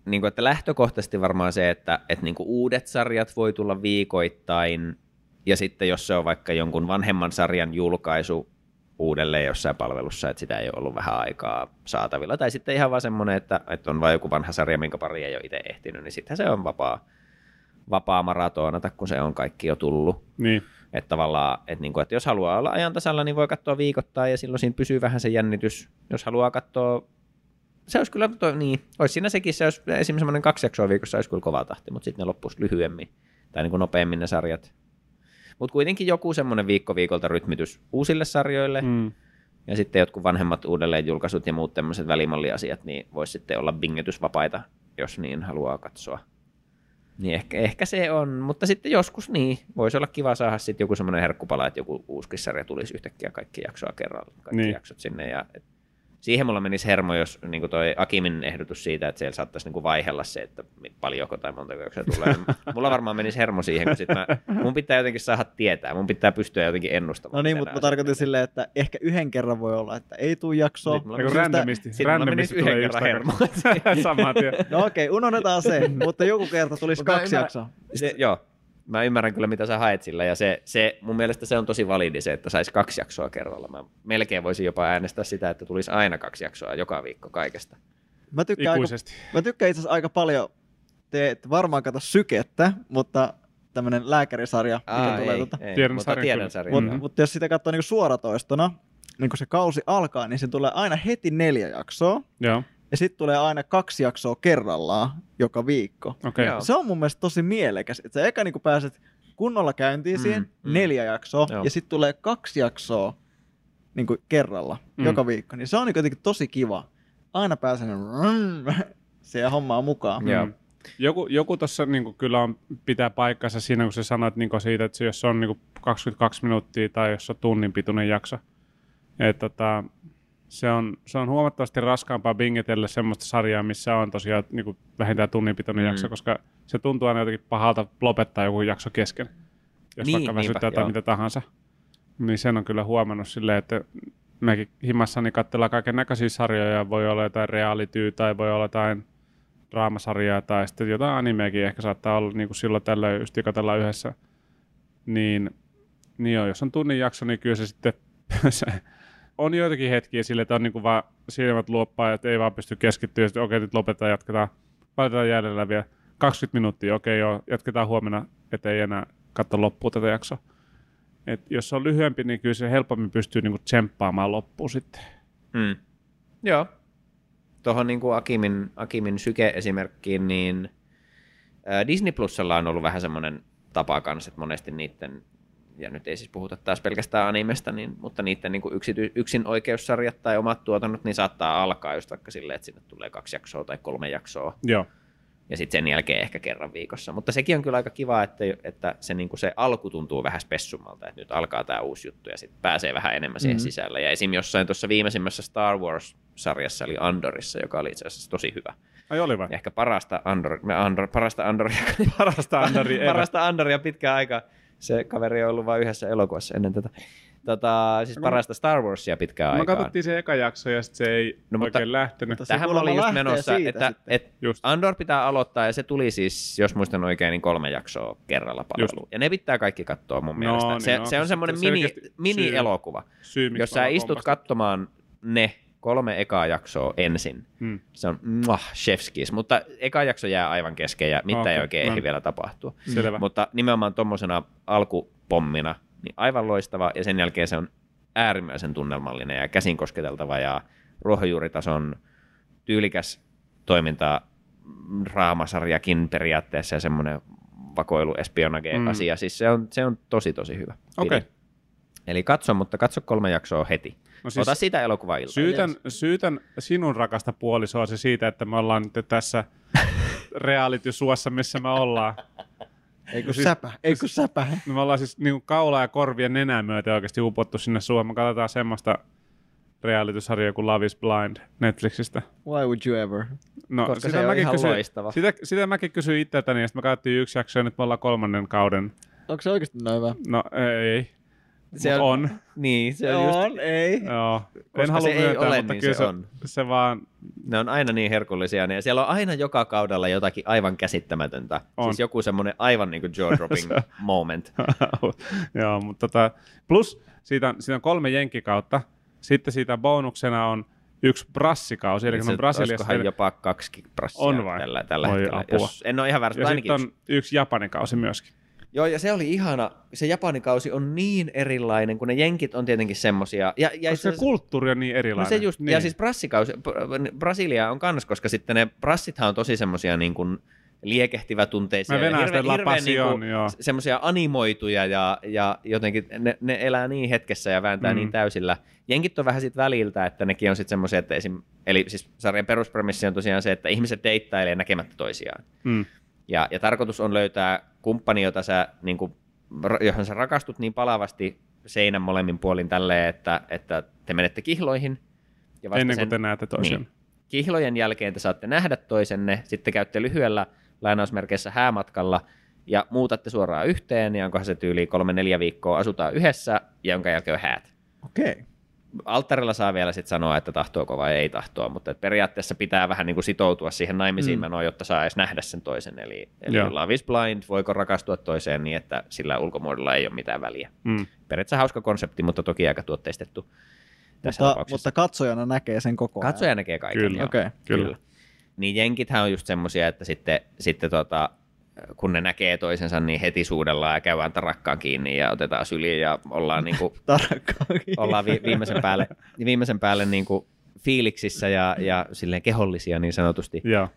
Niin kuin, että lähtökohtaisesti varmaan se, että, että niin kuin uudet sarjat voi tulla viikoittain, ja sitten jos se on vaikka jonkun vanhemman sarjan julkaisu uudelleen jossain palvelussa, että sitä ei ole ollut vähän aikaa saatavilla. Tai sitten ihan vaan semmoinen, että, että on vain joku vanha sarja, minkä pari ei ole itse ehtinyt, niin sittenhän se on vapaa, vapaa maratonata, kun se on kaikki jo tullut. Niin. Että tavallaan, että, niin kuin, että jos haluaa olla ajan tasalla, niin voi katsoa viikoittain ja silloin siinä pysyy vähän se jännitys. Jos haluaa katsoa, se olisi kyllä, toi, niin, olisi siinä sekin, se olisi esimerkiksi semmoinen kaksi jaksoa viikossa, olisi kyllä kova tahti, mutta sitten ne loppuisi lyhyemmin tai niin kuin nopeammin ne sarjat. Mutta kuitenkin joku semmoinen viikko viikolta rytmitys uusille sarjoille, Mm. ja sitten jotkut vanhemmat uudelleen julkaisut ja muut tämmöiset välimalliasiat, niin voisi sitten olla bingetysvapaita, jos niin haluaa katsoa. Niin ehkä, ehkä se on, mutta sitten joskus niin, voisi olla kiva saada sitten joku semmoinen herkkupala, että joku uusi sarja tulisi yhtäkkiä kaikki jaksoa kerralla, kaikki Niin. niin. jaksot sinne. Ja, et, siihen mulla menisi hermo, jos niin kuin toi Akimin ehdotus siitä, että siellä saattaisi niin kuin vaihella se, että paljonko tai monta jaksoa tulee. *laughs* mulla varmaan menisi hermo siihen, kun sit mä, mun pitää jotenkin saada tietää, mun pitää pystyä jotenkin ennustamaan. no niin, mutta mä tarkoitin silleen, että ehkä yhden kerran voi olla, että ei tuu jaksoa. Nyt mulla menisi- randomisti, Sitten mulla randomisti tulee yhden kerran hermo. *laughs* Samaa tien. No okei, unohdetaan se, mutta joku kerta tulisi kaksi jaksoa. Se, joo, mä ymmärrän kyllä mitä sä haet sillä ja se, se, mun mielestä se on tosi validi se, että saisi kaksi jaksoa kerralla. Mä melkein voisin jopa äänestää sitä, että tulisi aina kaksi jaksoa joka viikko kaikesta. Mä tykkään, aika, Ikuisesti. mä tykkään itse asiassa aika paljon, te et varmaan kato sykettä, mutta tämmönen lääkärisarja, mikä Aa, tulee ei, tota. ei, Tiedän mutta tiedän. Mutta joo. Mm. mut jos sitä katsoo niinku suoratoistona, niin kun se kausi alkaa, niin se tulee aina heti neljä jaksoa. Joo, Ja sitten tulee aina kaksi jaksoa kerrallaan joka viikko. okei. Joo. Se on mun mielestä tosi mielekäs, että sä eka niin pääset kunnolla käyntiin Mm, siihen, mm. neljä jaksoa, Joo. ja sitten tulee kaksi jaksoa niin kuin kerralla Mm. joka viikko. Niin se on niin jotenkin tosi kiva. Aina pääsen *laughs* siihen hommaan mukaan. Joo. Mm. Joku, joku tuossa niin kyllä on, pitää paikkansa siinä, kun sä sanoit niin siitä, että jos se on niin 22 minuuttia tai jos se on tunnin pituinen jakso. Et, tota, se, on, se on huomattavasti raskaampaa bingetellä semmoista sarjaa, missä on tosiaan niin vähintään tunnin pituinen Mm. mm. jakso, koska se tuntuu aina jotenkin pahalta lopettaa joku jakso kesken. Jos Niin, vaikka väsyttää niinpä, tai joo. mitä tahansa. Niin sen on kyllä huomannut silleen, että mekin himassani katsellaan kaiken näköisiä sarjoja, voi olla jotain reality tai voi olla jotain draamasarjaa tai sitten jotain animeakin ehkä saattaa olla niin kuin silloin tällöin just katsellaan yhdessä. Niin, niin joo, jos on tunnin jakso, niin kyllä se sitten *laughs* se on joitakin hetkiä sille, että on niin kuin vaan silmät luoppaa, että ei vaan pysty keskittyä, okei, nyt lopetetaan, jatketaan, laitetaan jäljellä vielä 20 minuuttia, okei joo, jatketaan huomenna, ettei enää katso loppuun tätä jaksoa. Et jos se on lyhyempi, niin kyllä se helpommin pystyy niinku tsemppaamaan loppuun sitten. Mm. Joo. Tuohon niin kuin Akimin, Akimin syke-esimerkkiin, niin Disney Plusalla on ollut vähän semmoinen tapa kanssa, että monesti niiden, ja nyt ei siis puhuta taas pelkästään animesta, niin, mutta niiden niin yksity, yksin oikeussarjat tai omat tuotannot, niin saattaa alkaa just vaikka silleen, että sinne tulee kaksi jaksoa tai kolme jaksoa, Joo. ja sitten sen jälkeen ehkä kerran viikossa. Mutta sekin on kyllä aika kiva, että, että se, niin se alku tuntuu vähän spessummalta, että nyt alkaa tämä uusi juttu ja sitten pääsee vähän enemmän siihen Mhm. mm-hmm. sisälle. Ja esim. jossain tuossa viimeisimmässä Star Wars-sarjassa oli Andorissa, joka oli itse asiassa tosi hyvä. Ai oli vai? Ehkä parasta, Andor, Andor, parasta *laughs* Andoria, Parasta Andori ever. *laughs* parasta Andoria pitkään aikaa. Se kaveri on ollut vain yhdessä elokuvassa ennen tätä. tota, siis parasta Star Warsia pitkään Me aikaan. katsottiin se eka jakso ja se ei No, no, mutta- oikein lähtenyt. mutta Tähän mä olin just menossa, että, että Just. Andor pitää aloittaa ja se tuli siis, jos muistan oikein, niin kolme jaksoa kerralla palveluun. Ja ne pitää kaikki katsoa mun No mielestä. niin, se, no, se on semmoinen se mini, mini-elokuva. Syy, miksi Jos mä sä istut kompastunut. katsomaan ne kolme ekaa jaksoa ensin, Hmm. se on muah, chefskis, mutta eka jakso jää aivan kesken ja mitään Okei, ei oikein no. ehdi vielä tapahtua. Selvä. Mutta nimenomaan tuommoisena alkupommina, niin aivan loistava ja sen jälkeen se on äärimmäisen tunnelmallinen ja käsin kosketeltava ja ruohonjuuritason tyylikäs toiminta mm, raamasarjakin periaatteessa ja semmoinen vakoilu espionage-asia. Siis se on, se on tosi tosi hyvä. Okei. Pidin. Eli katso, mutta katso kolme jaksoa heti. No Siis, Ota siitä elokuva ilta. Syytän, syytän sinun rakasta puolisoasi siitä, että me ollaan nyt tässä *laughs* reality-suossa, missä me ollaan. Ei kun siis- säpä, ei kun säpä. Me ollaan siis niin kaula ja korvien nenää myöten oikeasti upottu sinne suohon. Me katsotaan semmoista reality-sarjaa kuin Love is Blind Netflixistä. Why would you ever? No, Koska se on ihan loistava. Sitä, sitä mäkin kysyin itseltäni, ja sitten me katsottiin yksi jakso, ja nyt me ollaan kolmannen kauden. Onko se oikeasti noin hyvä? No ei, Se on- on. Niin, se on, just, on, ei. Joo. Koska en halua se ei myöntää, ole, mutta niin kyllä se on. se vaan ne on aina niin herkullisia, ja siellä on aina joka kaudella jotakin aivan käsittämätöntä. On. Siis joku semmoinen aivan niin kuin jaw-dropping *laughs* moment. *laughs* Joo, mutta tota, plus siitä on, siitä on kolme jenkkikautta. Sitten siitä bonuksena on yksi brassikausi, eli kun Se, on Brasiliassa. olisikohan jopa kaksi brassia On vai? tällä, tällä Oi hetkellä. apua. Jos, en ole ihan väärässä, Ja sitten ainakin on yksi. yksi Japanin kausi myöskin. Joo, ja se oli ihana. Se Japanin kausi on niin erilainen, kun ne jenkit on tietenkin semmosia. Ja, ja Koska se kulttuuri on niin No erilainen. se just, niin. ja siis brassikausi, Br- Brasilia on kans, koska sitten ne brassithan on tosi semmosia niin kuin liekehtivä tunteisia. Mä venään sitä La Passion, joo. semmoisia animoituja ja, ja jotenkin ne, ne, elää niin hetkessä ja vääntää Mm. mm. niin täysillä. Jenkit on vähän sit väliltä, että nekin on sitten semmoisia, että esim, eli siis sarjan peruspremissi on tosiaan se, että ihmiset deittailee näkemättä toisiaan. Mm. Ja, ja tarkoitus on löytää kumppani, jota sä, niin kuin, johon sä rakastut niin palavasti seinän molemmin puolin tälleen, että, että te menette kihloihin. Ja vasta Ennen kuin sen- te näette toisen. Niin. Kihlojen jälkeen te saatte nähdä toisenne, sitten käytte lyhyellä lainausmerkeissä häämatkalla ja muutatte suoraan yhteen, ja onkohan se tyyli kolme neljä viikkoa asutaan yhdessä, ja jonka jälkeen on häät. Okei. Okay. Alttarilla saa vielä sitten sanoa, että tahtooko vai ei tahtoa, mutta periaatteessa pitää vähän niin kuin sitoutua siihen naimisiin Mm. menoon, jotta saa edes nähdä sen toisen. Eli, eli Joo. Love is blind, voiko rakastua toiseen niin, että sillä ulkomuodolla ei ole mitään väliä. Mm. Periaatteessa hauska konsepti, mutta toki aika tuotteistettu tässä Mutta, tapauksessa. mutta katsojana näkee sen koko ajan. Katsoja näkee kaiken. Kyllä. joo. Okei. Kyllä. Niin jenkithän on just semmosia, että sitten, sitten tota, kun ne näkee toisensa, niin heti suudellaan ja käydään tarakkaan kiinni ja otetaan syliin ja ollaan, niinku, *laughs* Tarkkaan. ollaan vi- viimeisen päälle, viimeisen päälle niinku fiiliksissä ja, ja silleen kehollisia niin sanotusti. Joo.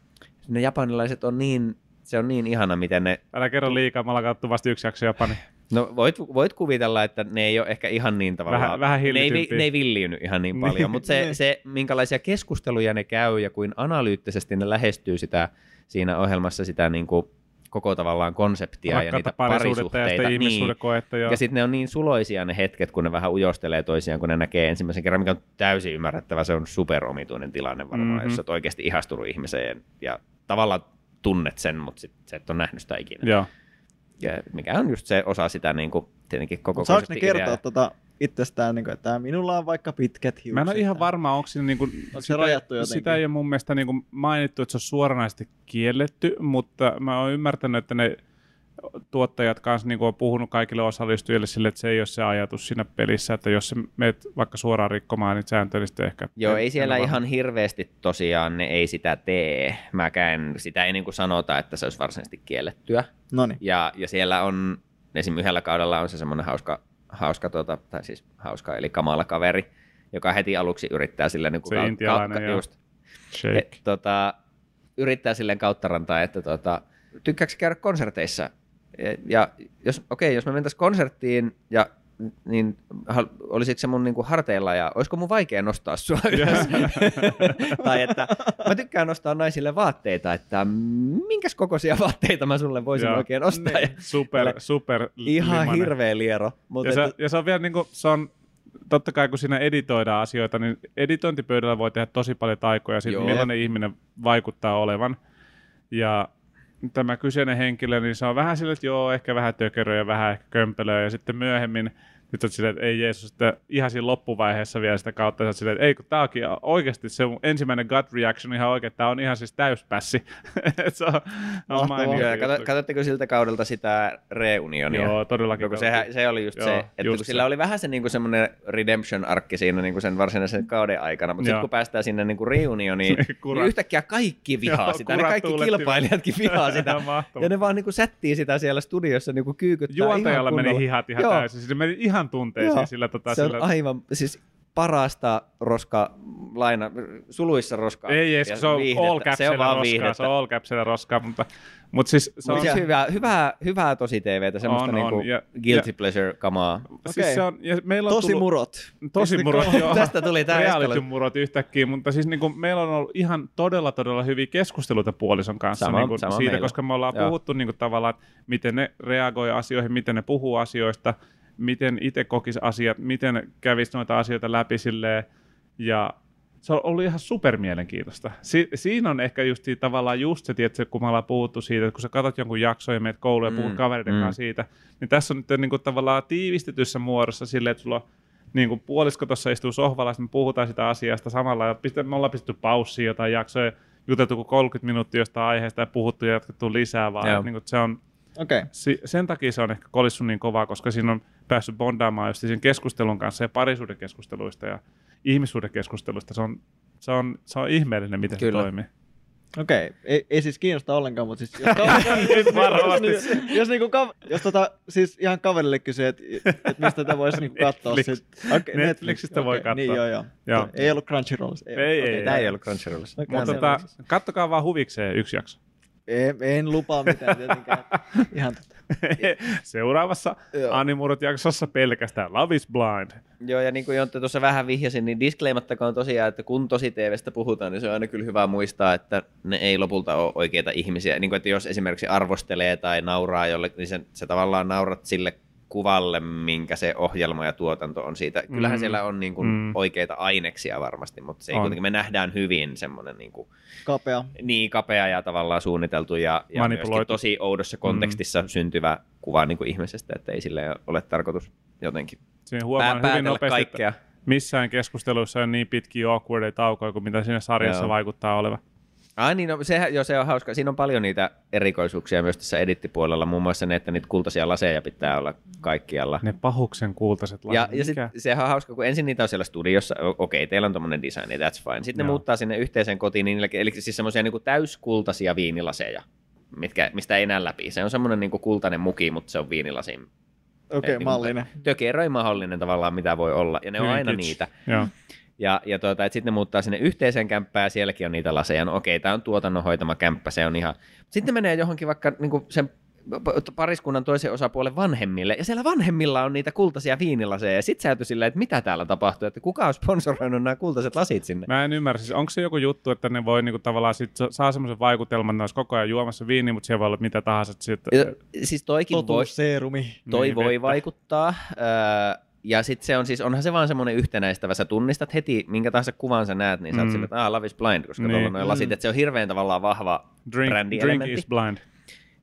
Ne japanilaiset on niin, se on niin ihana, miten ne, Älä kerro liikaa, me ollaan katsottu vasta yksi jakso Japani. no voit, voit kuvitella, että ne ei ole ehkä ihan niin tavallaan, Vähän- vähän ne, ei, ne ei villiinny ihan niin paljon, mutta se, Niin. se, minkälaisia keskusteluja ne käy ja kuin analyyttisesti ne lähestyy sitä siinä ohjelmassa sitä niin kuin koko tavallaan konseptia ja Rakkautta, niitä ja parisuhteita. sitten Niin. Joo. Ja sitten ne on niin suloisia ne hetket, kun ne vähän ujostelee toisiaan, kun ne näkee ensimmäisen kerran, mikä on täysin ymmärrettävä. Se on superomituinen tilanne varmaan, Mhm. mm-hmm. jos sä oot oikeasti ihastunut ihmiseen ja tavallaan tunnet sen, mutta sit sä et ole nähnyt sitä ikinä. Joo. Ja mikä on just se osa sitä niin kuin, tietenkin koko Saanko ne kertoa tota itsestään, niin kuin, että minulla on vaikka pitkät hiukset? Mä en ole ihan varma, onko siinä niinku, se rajattu jotenkin? sitä ei ole mun mielestä niinku mainittu, että se on suoranaisesti kielletty, mutta mä oon ymmärtänyt, että ne tuottajat kanssa niinku on puhunut kaikille osallistujille sille, että se ei ole se ajatus siinä pelissä, että jos sä meet vaikka suoraan rikkomaan niitä sääntöjä, niin sitten ehkä... Joo, ei siellä ole ihan hirveästi tosiaan ne ei sitä tee. Mäkään, sitä ei niin kuin sanota, että se olisi varsinaisesti kiellettyä. Noniin. Ja, ja siellä on, esim. yhdellä kaudella on se semmoinen hauska, hauska tota, tai siis hauska, eli kamala kaveri, joka heti aluksi yrittää sillä niin Se intialainen, joo. just, et, tota, yrittää silleen kautta rantaa, että tota, tykkääkö käydä konserteissa? Ja, ja jos, okei, jos me mentäisiin konserttiin ja niin hal- olisiko se mun niinku harteilla ja olisiko mun vaikea nostaa sua *laughs* ylös? *laughs* tai että mä tykkään nostaa naisille vaatteita, että minkäs kokoisia vaatteita mä sulle voisin Joo. oikein ostaa. Ja *laughs* Super, super ihan limanen. hirveä liero. Mutta Ja se, ja se on vielä niin kuin, se on, totta kai kun siinä editoidaan asioita, niin editointipöydällä voi tehdä tosi paljon taikoja siitä, Joo. millainen ihminen vaikuttaa olevan. Ja tämä kyseinen henkilö, niin se on vähän sille, että joo, ehkä vähän tökeröä vähän ehkä kömpelöä, ja sitten myöhemmin Nyt on silleen, että ei Jeesus, että ihan siinä loppuvaiheessa vielä sitä kautta, että silleen, että ei kun tää onkin oikeasti se ensimmäinen gut reaction ihan oikein, tää on ihan siis täyspässi. *laughs* Se on, on mainio kato, katsotteko siltä kaudelta sitä reunionia? Joo, todellakin. Joo, kun sehän, se oli just Joo, se, että just kun se. sillä oli vähän se niinku semmoinen redemption-arkki siinä niinku sen varsinaisen kauden aikana, mutta sitten kun päästään sinne niinku reunioniin, *laughs* Kurat. niin yhtäkkiä kaikki vihaa Joo, sitä, ne kaikki kilpailijatkin vihaa *laughs* sitä. Ja ne vaan niinku sättii sitä siellä studiossa niinku kyykyttää Juontajalla ihan meni hihat ihan Joo. täysin. Se meni ihan tunteisiin Joo. sillä, tota, Se on sillä aivan, siis parasta roska, laina, suluissa roskaa. Ei edes, Ja se on all Se on vaan roskaa, se on all capsilla roskaa, mutta, mutta siis se Se on, siis hyvää, hyvää, hyvää tosi TVtä, semmoista On, on, niinku ja- guilty ja- pleasure-kamaa. siis Okei. se on, ja meillä on Tosi tullut, murot. tosi Pistä murot, kova. joo. *laughs* Tästä tuli tää reality murot yhtäkkiä, mutta siis niin kuin, meillä on ollut ihan todella, todella hyviä keskusteluita puolison kanssa Sama- niin kuin, sama siitä, meillä. koska me ollaan Joo. puhuttu niin kuin, tavallaan, miten ne reagoi asioihin, miten ne puhuu asioista, miten itse kokisi asiat, miten kävisi noita asioita läpi silleen, ja se on ollut ihan supermielenkiintoista. Si- siinä on ehkä just tavallaan just se, tiedätkö, kun me ollaan puhuttu siitä, että kun sä katsot jonkun jakson ja meet kouluun ja puhut Mm, kavereiden mm. kanssa siitä, niin tässä on nyt niin kuin, tavallaan tiivistetyssä muodossa silleen, että sulla on niin kuin puolisko tuossa istuu sohvalla, sitten me puhutaan sitä asiasta samalla, ja me ollaan pistetty paussiin jotain jaksoja, juteltu kuin 30 minuuttia jostain aiheesta ja puhuttu ja jatkettu lisää vaan. Niin kuin, se on. Okay. si- sen takia se on ehkä kolissu niin kovaa, koska siinä on päässyt bondaamaan just sen keskustelun kanssa ja parisuuden keskusteluista ja ihmissuuden keskusteluista. Se on, se on, se on ihmeellinen, miten Kyllä. se toimii. Okei, okay. ei, ei siis kiinnosta ollenkaan, mutta siis jos, *laughs* kaveri, *laughs* jos, Varmasti. jos, jos, niinku, kav- jos tota, siis ihan kaverille kysyy, että et mistä tätä voisi niinku katsoa. Netflix. Sit, okay, Netflixistä voi katsoa. Niin, joo, joo. Joo. Ei ollut Crunchyrollissa. Ei, ei, okei, ei. Tämä ei ollut Crunchyrollissa. Mutta tota, kattokaa vaan huvikseen yksi jakso. En, en lupaa mitään tietenkään. *laughs* Ihan tota. Seuraavassa. Animurot-jaksossa pelkästään Love is Blind. Joo, ja niin kuin Jontte tuossa vähän vihjasin, niin disclaimattakoon tosiaan, että kun tosi TVstä puhutaan, niin se on aina kyllä hyvä muistaa, että ne ei lopulta ole oikeita ihmisiä. Niin kuin, että jos esimerkiksi arvostelee tai nauraa jollekin, niin se, se tavallaan naurat sille kuvalle, minkä se ohjelma ja tuotanto on siitä. Kyllähän Mm. siellä on niin kuin Mm. oikeita aineksia varmasti, mutta se ei On. kuitenkin, me nähdään hyvin semmoinen niin, kuin, Kapea. niin kapea ja tavallaan suunniteltu ja, ja myöskin tosi oudossa kontekstissa mm. syntyvä kuva niin kuin ihmisestä, että ei sille ole tarkoitus jotenkin Siinä huomaa pää- hyvin nopeasti, että kaikkea. missään keskusteluissa ei ole niin pitkiä awkwardia taukoja kuin mitä siinä sarjassa Joo. vaikuttaa olevan. Ai niin, no, sehän, jo, se on hauska. Siinä on paljon niitä erikoisuuksia myös tässä edittipuolella, muun muassa ne, että niitä kultaisia laseja pitää olla kaikkialla. Ne pahuksen kultaiset Ja, lasit. ja sit, Mikä? sehän on hauska, kun ensin niitä on siellä studiossa, okei, teillä on tommonen design, that's fine. Sitten ne Joo. muuttaa sinne yhteiseen kotiin, niin, eli siis semmoisia niin täyskultaisia viinilaseja, mitkä, mistä ei näe läpi. Se on semmoinen niin kultainen muki, mutta se on viinilasin. Okei, okay, Niin, mallinen. Tökeröin mahdollinen tavallaan, mitä voi olla, ja ne on Hyvin aina kitsch. niitä. Joo. Ja, ja tuota, että sitten ne muuttaa sinne yhteiseen kämppään ja sielläkin on niitä laseja. No okei, tämä on tuotannon hoitama kämppä, se on ihan... Sitten ne menee johonkin vaikka niin sen pariskunnan toisen osapuolen vanhemmille, ja siellä vanhemmilla on niitä kultaisia viinilaseja, ja sitten sä silleen, että mitä täällä tapahtuu, että kuka on sponsoroinut nämä kultaiset lasit sinne? Mä en ymmärrä, siis onko se joku juttu, että ne voi niinku tavallaan sit sa- saa semmoisen vaikutelman, että ne olisi koko ajan juomassa viiniä, mutta siellä voi olla mitä tahansa. Sit, Ja, siis toikin voi, Totuusseerumi. toi Niin, voi vettä. vaikuttaa, öö, ja sitten se on siis, onhan se vaan semmoinen yhtenäistävä, sä tunnistat heti, minkä tahansa kuvan sä näet, niin sä oot Mm. silleen, että ah, Love is Blind, koska Niin. tuolla on noin lasit, Mm. että se on hirveän tavallaan vahva drink, drink is blind.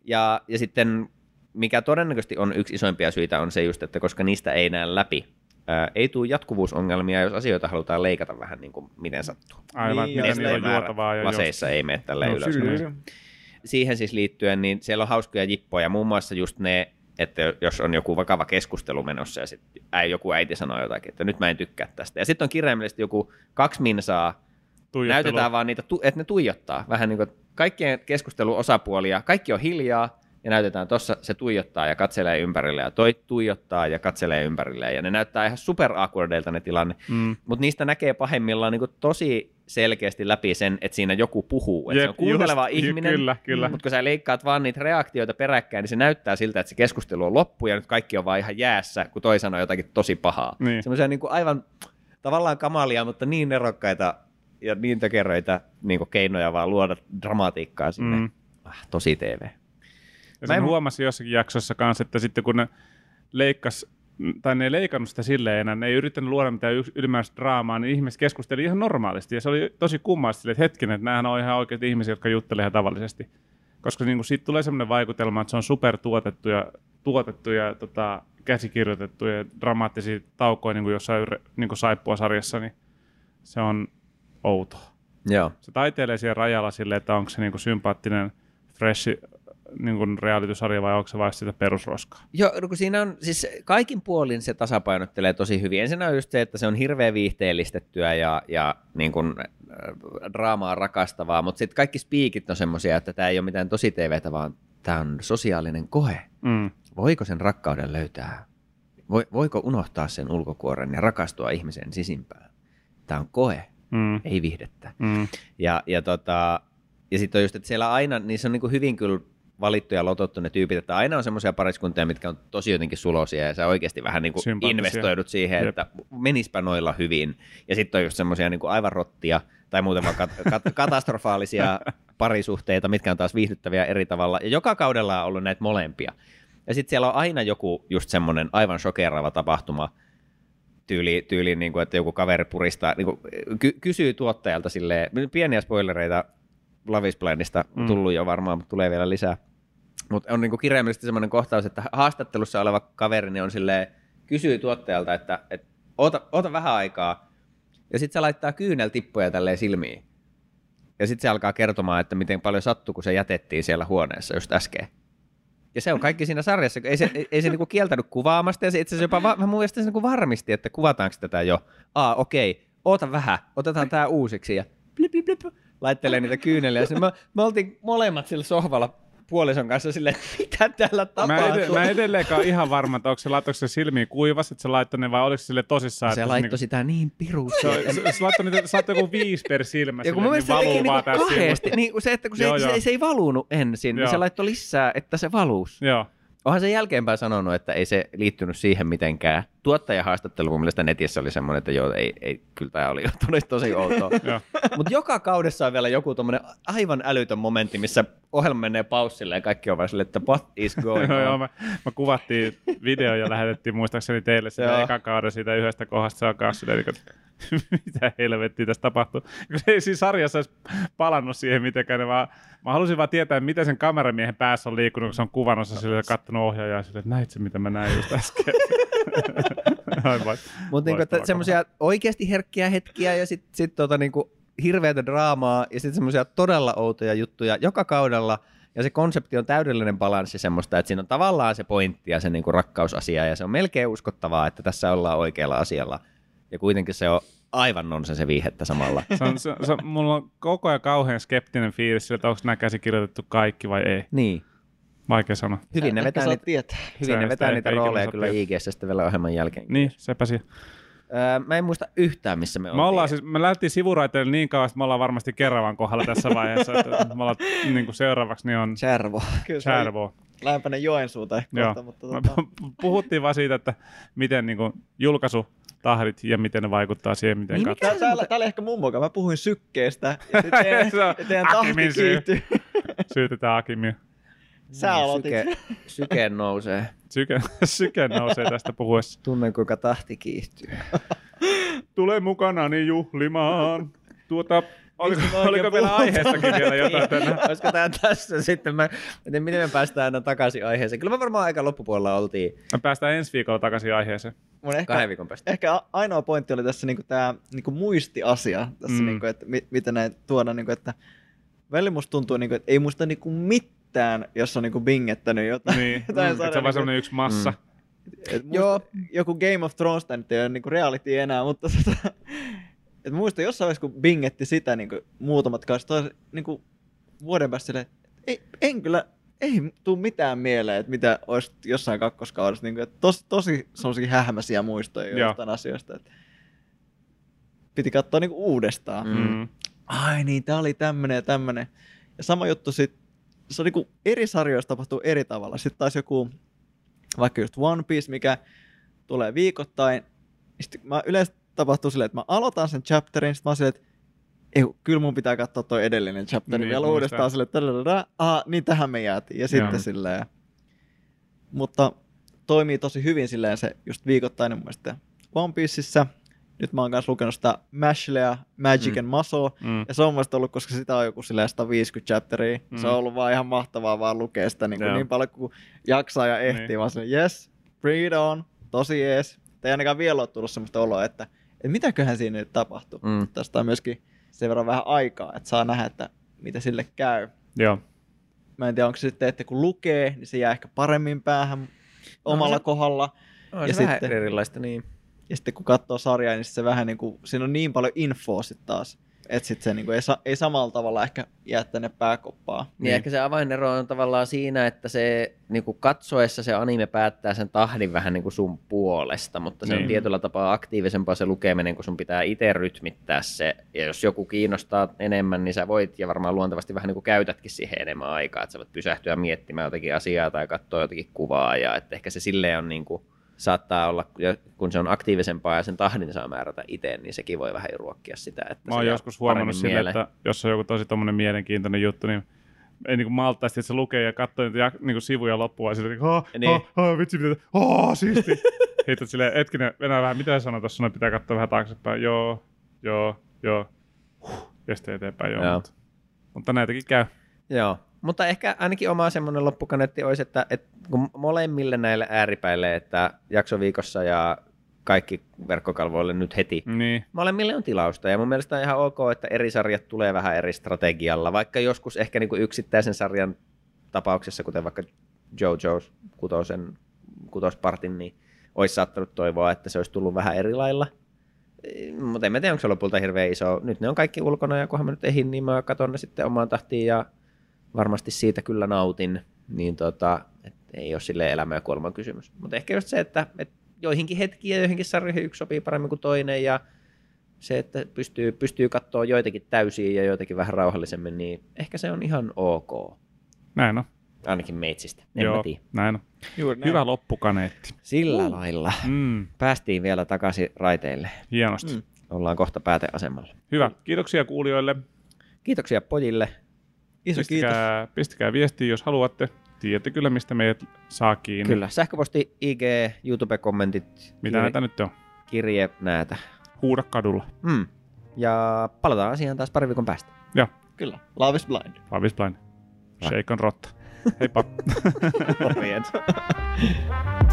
Ja, ja sitten mikä todennäköisesti on yksi isoimpia syitä on se just, että koska niistä ei näe läpi, ää, ei tule jatkuvuusongelmia, jos asioita halutaan leikata vähän niin kuin miten sattuu. Aivan, Niin, niin, mitä niillä on juotavaa. Ja laseissa ei mene tälleen Joo, ylös. Siihen siis liittyen, niin siellä on hauskoja jippoja, muun muassa just ne, että jos on joku vakava keskustelu menossa ja sitten joku äiti sanoo jotakin, että nyt mä en tykkää tästä. Ja sitten on kirjaimellisesti joku kaksi minsaa Tuijottelu. näytetään vaan niitä, että ne tuijottaa. Vähän niin kuin kaikkien keskustelun osapuolia, kaikki on hiljaa ja näytetään tuossa se tuijottaa ja katselee ympärille ja toi tuijottaa ja katselee ympärille ja ne näyttää ihan super awkwardeilta ne tilanne. Mm. Mutta niistä näkee pahimmillaan niin tosi selkeästi läpi sen, että siinä joku puhuu. Että se on kuunteleva just, ihminen, Kyllä, kyllä. mutta kun sä leikkaat vaan niitä reaktioita peräkkäin, niin se näyttää siltä, että se keskustelu on loppu ja nyt kaikki on vaan ihan jäässä, kun toi sanoo jotakin tosi pahaa. Niin. Semmoisia niin kuin aivan tavallaan kamalia, mutta niin nerokkaita ja niin tökeröitä niin keinoja vaan luoda dramatiikkaa sinne. Mm. Ah, tosi TV. Ja Mä sen en- huomasin jossakin jaksossa kanssa, että sitten kun ne leikkas, tai ne ei leikannut sitä silleen enää, ne ei yrittänyt luoda mitään ylimääräistä draamaa, niin ihmiset keskusteli ihan normaalisti. Ja se oli tosi kummallista, silleen, että hetkinen, että nämähän on ihan oikeat ihmisiä, jotka juttelee ihan tavallisesti. koska niin siitä tulee semmoinen vaikutelma, että se on supertuotettu ja, tuotettu ja tota, käsikirjoitettu ja dramaattisia taukoja niin kuin jossain niin kuin saippua-sarjassa, niin se on outo. Joo. Se taiteilee siellä rajalla sille, että onko se niin kuin sympaattinen, fresh niin kuin reality-sarja vai onko se vain sitä perusroskaa? Joo, no kun siinä on, siis kaikin puolin se tasapainottelee tosi hyvin. Ensin on just se, että se on hirveän viihteellistettyä ja, ja niin kuin, äh, draamaa rakastavaa, mutta sitten kaikki spiikit on semmoisia, että tämä ei ole mitään tosi TVtä, vaan tämä on sosiaalinen kohe. Mm. Voiko sen rakkauden löytää? Voi, voiko unohtaa sen ulkokuoren ja rakastua ihmisen sisimpään? Tämä on koe, Mm. ei vihdettä. Mm. Ja, ja, tota, ja sitten on just, että siellä aina, niin se on niin kuin hyvin kyllä valittu ja lotottu ne tyypit, että aina on semmoisia pariskuntia, mitkä on tosi jotenkin sulosia ja sä oikeasti vähän niin kuin investoidut siihen, Jep. että menispä noilla hyvin. Ja sitten on just semmoisia niin kuin aivan rottia tai muuten vaan kat- kat- *laughs* katastrofaalisia parisuhteita, mitkä on taas viihdyttäviä eri tavalla. Ja joka kaudella on ollut näitä molempia. Ja sitten siellä on aina joku just semmoinen aivan shokeraava tapahtuma, tyyli, tyyli niin kuin, että joku kaveri puristaa, niin kuin, ky- kysyy tuottajalta silleen, pieniä spoilereita Love is Blindista Mm. mm. tullut jo varmaan, mutta tulee vielä lisää. Mutta on niin kuin kirjaimellisesti semmoinen kohtaus, että haastattelussa oleva kaveri niin on silleen, kysyy tuottajalta, että, että oota, oota vähän aikaa, ja sitten se laittaa kyyneltippuja tälleen silmiin. Ja sitten se alkaa kertomaan, että miten paljon sattui, kun se jätettiin siellä huoneessa just äsken. Ja se on kaikki siinä sarjassa. Ei se, ei, ei se niinku kieltänyt kuvaamasta, ja se itse asiassa jopa mun mielestä se niinku varmisti, että kuvataanko tätä jo. Aa, okei, oota vähän, otetaan tämä uusiksi, ja blip, blip, blip, laittelee niitä kyyneliä. Sitten me, me oltiin molemmat sillä sohvalla puolison kanssa silleen, että mitä täällä Mä, tapahtuu. ed- mä edelleenkaan ihan varma, että onko se laittoiko se silmiin kuivas, että se laittoi ne vai oliko se sille tosissaan? se laittoi niinku- sitä niin pirusti. se, se, se laittoi niitä, se laittoi joku viisi per silmä Ja kun sille, niin se valuu teki vaan niinku kahdesti, niin se, että kun se, Joo, ei, joo. se, se, ei valunut ensin, niin Joo. se laittoi lisää, että se valuus. Joo. Onhan se jälkeenpäin sanonut, että ei se liittynyt siihen mitenkään. Tuottajahaastattelu mun mielestä netissä oli semmoinen, että joo, ei, ei kyllä tämä oli *laughs* tosi, tosi outoa. *laughs* Mutta joka kaudessa on vielä joku tommonen aivan älytön momentti, missä ohjelma menee paussille ja kaikki on vaan silleen, että what is *laughs* going Joo, joo, on? me, me kuvattiin video ja lähetettiin muistaakseni teille sitä Joo. ekan kauden siitä yhdestä kohdasta. Se on kanssa niin kuin, mitä helvettiä tässä tapahtuu. Kun se ei siinä sarjassa edes palannut siihen mitenkään, vaan, mä halusin vaan tietää, miten sen kameramiehen päässä on liikkunut, kun se on kuvannut se sille kattonut ohjaajaa silleen, että näit se, mitä mä näin just äsken. Mutta niinku, semmoisia oikeasti herkkiä hetkiä ja sitten sit tota niinku hirveätä draamaa ja sitten semmoisia todella outoja juttuja joka kaudella. Ja se konsepti on täydellinen balanssi semmoista, että siinä on tavallaan se pointti ja se niinku rakkausasia ja se on melkein uskottavaa, että tässä ollaan oikealla asialla. Ja kuitenkin se on aivan nonsen se viihettä samalla. Se on, se, se, mulla on koko ajan kauhean skeptinen fiilis sille, että onko nämä käsikirjoitettu kaikki vai ei. niin. Vaikea sanoa. Hyvin ne vetää niitä, tietää. hyvin ne et vetää niitä rooleja kyllä. IGssä sitten vielä ohjelman jälkeen. Niin, sepä siinä. Öö, mä en muista yhtään, missä me, Me, ollaan siis, me lähdettiin sivuraiteille niin kauan, että me ollaan varmasti Keravan kohdalla tässä vaiheessa. Että *laughs* me ollaan niin kuin seuraavaksi niin on Servo. Kyllä se on Särvo. lähempänä Joensuuta ehkä Joo. kohta, mutta tota, *laughs* puhuttiin vaan siitä, että miten niin kuin, julkaisutahdit ja miten ne vaikuttaa siihen, miten Niin, katsoo. Tää, täällä, täällä ehkä mummo, mä puhuin sykkeestä, *laughs* ja teidän, ja teidän tahti kiihtyy. Syytetään Akimia. Sä aloitit. Syke, syke nousee. Syke, *laughs* syke nousee tästä puhuessa. Tunnen, kuinka tahti kiihtyy. *laughs* Tule mukanani juhlimaan. Tuota, oliko, oliko vielä aiheestakin vielä jotain tänään? Olisiko tämä tässä sitten? Mä, miten me päästään aina takaisin aiheeseen. Kyllä me varmaan aika loppupuolella oltiin Me päästään ensi viikolla takaisin aiheeseen. Mun ehkä, kahden viikon päästä. ehkä a- ainoa pointti oli tässä niinku tämä niinku muistiasia, tässä Mm. mm. niinku, että mi, miten näin tuodaan, niinku, että välillä musta tuntuu, niinku, että ei muista niinku mitään, jos on niinku bingettänyt jotain. Niin, *laughs* jotain että se on sarjaa, vaan semmoinen yksi massa. Et musta Joo. Joku Game of Thrones tää nyt ei ole niinku reality enää, mutta *laughs* tota, et muistan jossain vaiheessa, kun bingetti sitä niinku muutamat kanssa, niinku vuoden päästä silleen, että ei, en kyllä, ei tuu mitään mieleen, että mitä olisi jossain kakkoskaudessa, niinku, että tos, tosi semmoisia hähmäisiä muistoja Joo. jostain asioista, että piti katsoa niinku uudestaan. Mm. Mm. Ai niin, tää oli tämmönen ja tämmönen. Ja sama juttu sit, se on niinku eri sarjoissa tapahtuu eri tavalla. Sitten taas joku, vaikka just One Piece, mikä tulee viikoittain. Sitten mä yleensä tapahtuu silleen, että mä aloitan sen chapterin, sitten mä oon silleen, että ei, kyllä mun pitää katsoa toi edellinen chapteri Niin, vielä uudestaan silleen, että ah, niin tähän me jäätiin. Ja sitten silleen. Mutta toimii tosi hyvin silleen se just viikoittainen mun mielestä One Pieceissa. Nyt mä oon kanssa lukenut sitä Mashlea, Magic Mm. and Muscle, Mm. ja se on musta ollut, koska sitä on joku silleen 150 chapteria, mm. se on ollut vaan ihan mahtavaa vaan lukea sitä niin, kuin Joo. niin paljon kuin jaksaa ja ehtii, Niin. vaan silleen, yes, bring it on, tosi jees. Ei ainakaan vielä ole tullut semmoista oloa, että, että mitäköhän siinä nyt tapahtuu. Mm. Tästä on myöskin sen verran vähän aikaa, että saa nähdä, että mitä sille käy. Joo. Mä en tiedä, onko se sitten, että kun lukee, niin se jää ehkä paremmin päähän omalla se- kohdalla. On Ja se vähän sitten- erilaista, niin. Ja sitten kun katsoo sarjaa, niin se vähän niin kuin, siinä on niin paljon infoa sitten taas, että sitten se niin kuin ei, sa, ei samalla tavalla ehkä jää tänne pääkoppaan. Niin, niin ehkä se avainero on tavallaan siinä, että se niin kuin katsoessa se anime päättää sen tahdin vähän niin kuin sun puolesta, mutta se niin. Niin. on tietyllä tapaa aktiivisempaa se lukeminen, kun sun pitää itse rytmittää se. Ja jos joku kiinnostaa enemmän, niin sä voit ja varmaan luontevasti vähän niin kuin käytätkin siihen enemmän aikaa, että sä voit pysähtyä miettimään jotakin asiaa tai katsoa jotakin kuvaa ja että ehkä se silleen on niin kuin, saattaa olla, kun se on aktiivisempaa ja sen tahdin saa määrätä itse, niin sekin voi vähän ruokkia sitä. Että Mä se oon joskus huomannut sille, mieleen. että jos on joku tosi tommonen mielenkiintoinen juttu, niin ei niinku malttaisi, että se lukee ja katsoo niitä jak- niinku sivuja loppuun, ja sitten ha, Niin. ha, ha, vitsi, mitä, oh, siisti. *laughs* Heität silleen, hetkinen, Venäjä vähän, mitä sanoa tuossa, pitää katsoa vähän taaksepäin, joo, joo, joo, huh, ja sitten eteenpäin, joo. Joo. Mutta, mutta näitäkin käy. Joo, mutta ehkä ainakin oma semmoinen loppukaneetti olisi, että, että kun molemmille näille ääripäille, että jaksoviikossa ja kaikki verkkokalvoille nyt heti, Niin, molemmille on tilausta ja mun mielestä on ihan ok, että eri sarjat tulee vähän eri strategialla, vaikka joskus ehkä niin kuin yksittäisen sarjan tapauksessa, kuten vaikka JoJo's kutosen, kutospartin, niin olisi saattanut toivoa, että se olisi tullut vähän eri lailla. Mutta en mä tiedä, onko se lopulta hirveän iso. Nyt ne on kaikki ulkona ja kunhan mä nyt ehin, niin mä katon ne sitten omaan tahtiin ja varmasti siitä kyllä nautin. Niin tota, et ei ole sille elämä ja kuoleman kysymys. Mutta ehkä just se, että, että joihinkin hetkiin ja joihinkin sarjoihin yksi sopii paremmin kuin toinen ja se, että pystyy, pystyy katsoa joitakin täysiä ja joitakin vähän rauhallisemmin, niin ehkä se on ihan ok. näin on. Ainakin meitsistä. En joo, mä tiedä. näin on. Juuri näin. Hyvä loppukaneetti. Sillä uh. lailla. Mm, Päästiin vielä takaisin raiteille. hienosti. Mm. Mm. Ollaan kohta pääteasemalla. Hyvä. Kiitoksia kuulijoille. Kiitoksia pojille. Iso kiitos. Pistäkää, pistäkää viestiä, jos haluatte. Tiedätte kyllä, mistä meidät saa kiinni. Kyllä. Sähköposti, IG, YouTube-kommentit, Mitä kir- näitä nyt on? kirje, näitä. Huuda kadulla. Mm. Ja palataan asiaan taas pari viikon päästä. Joo, Kyllä. Love is blind. Lavis Blind. Shake on rotta. Heippa. *laughs* *laughs*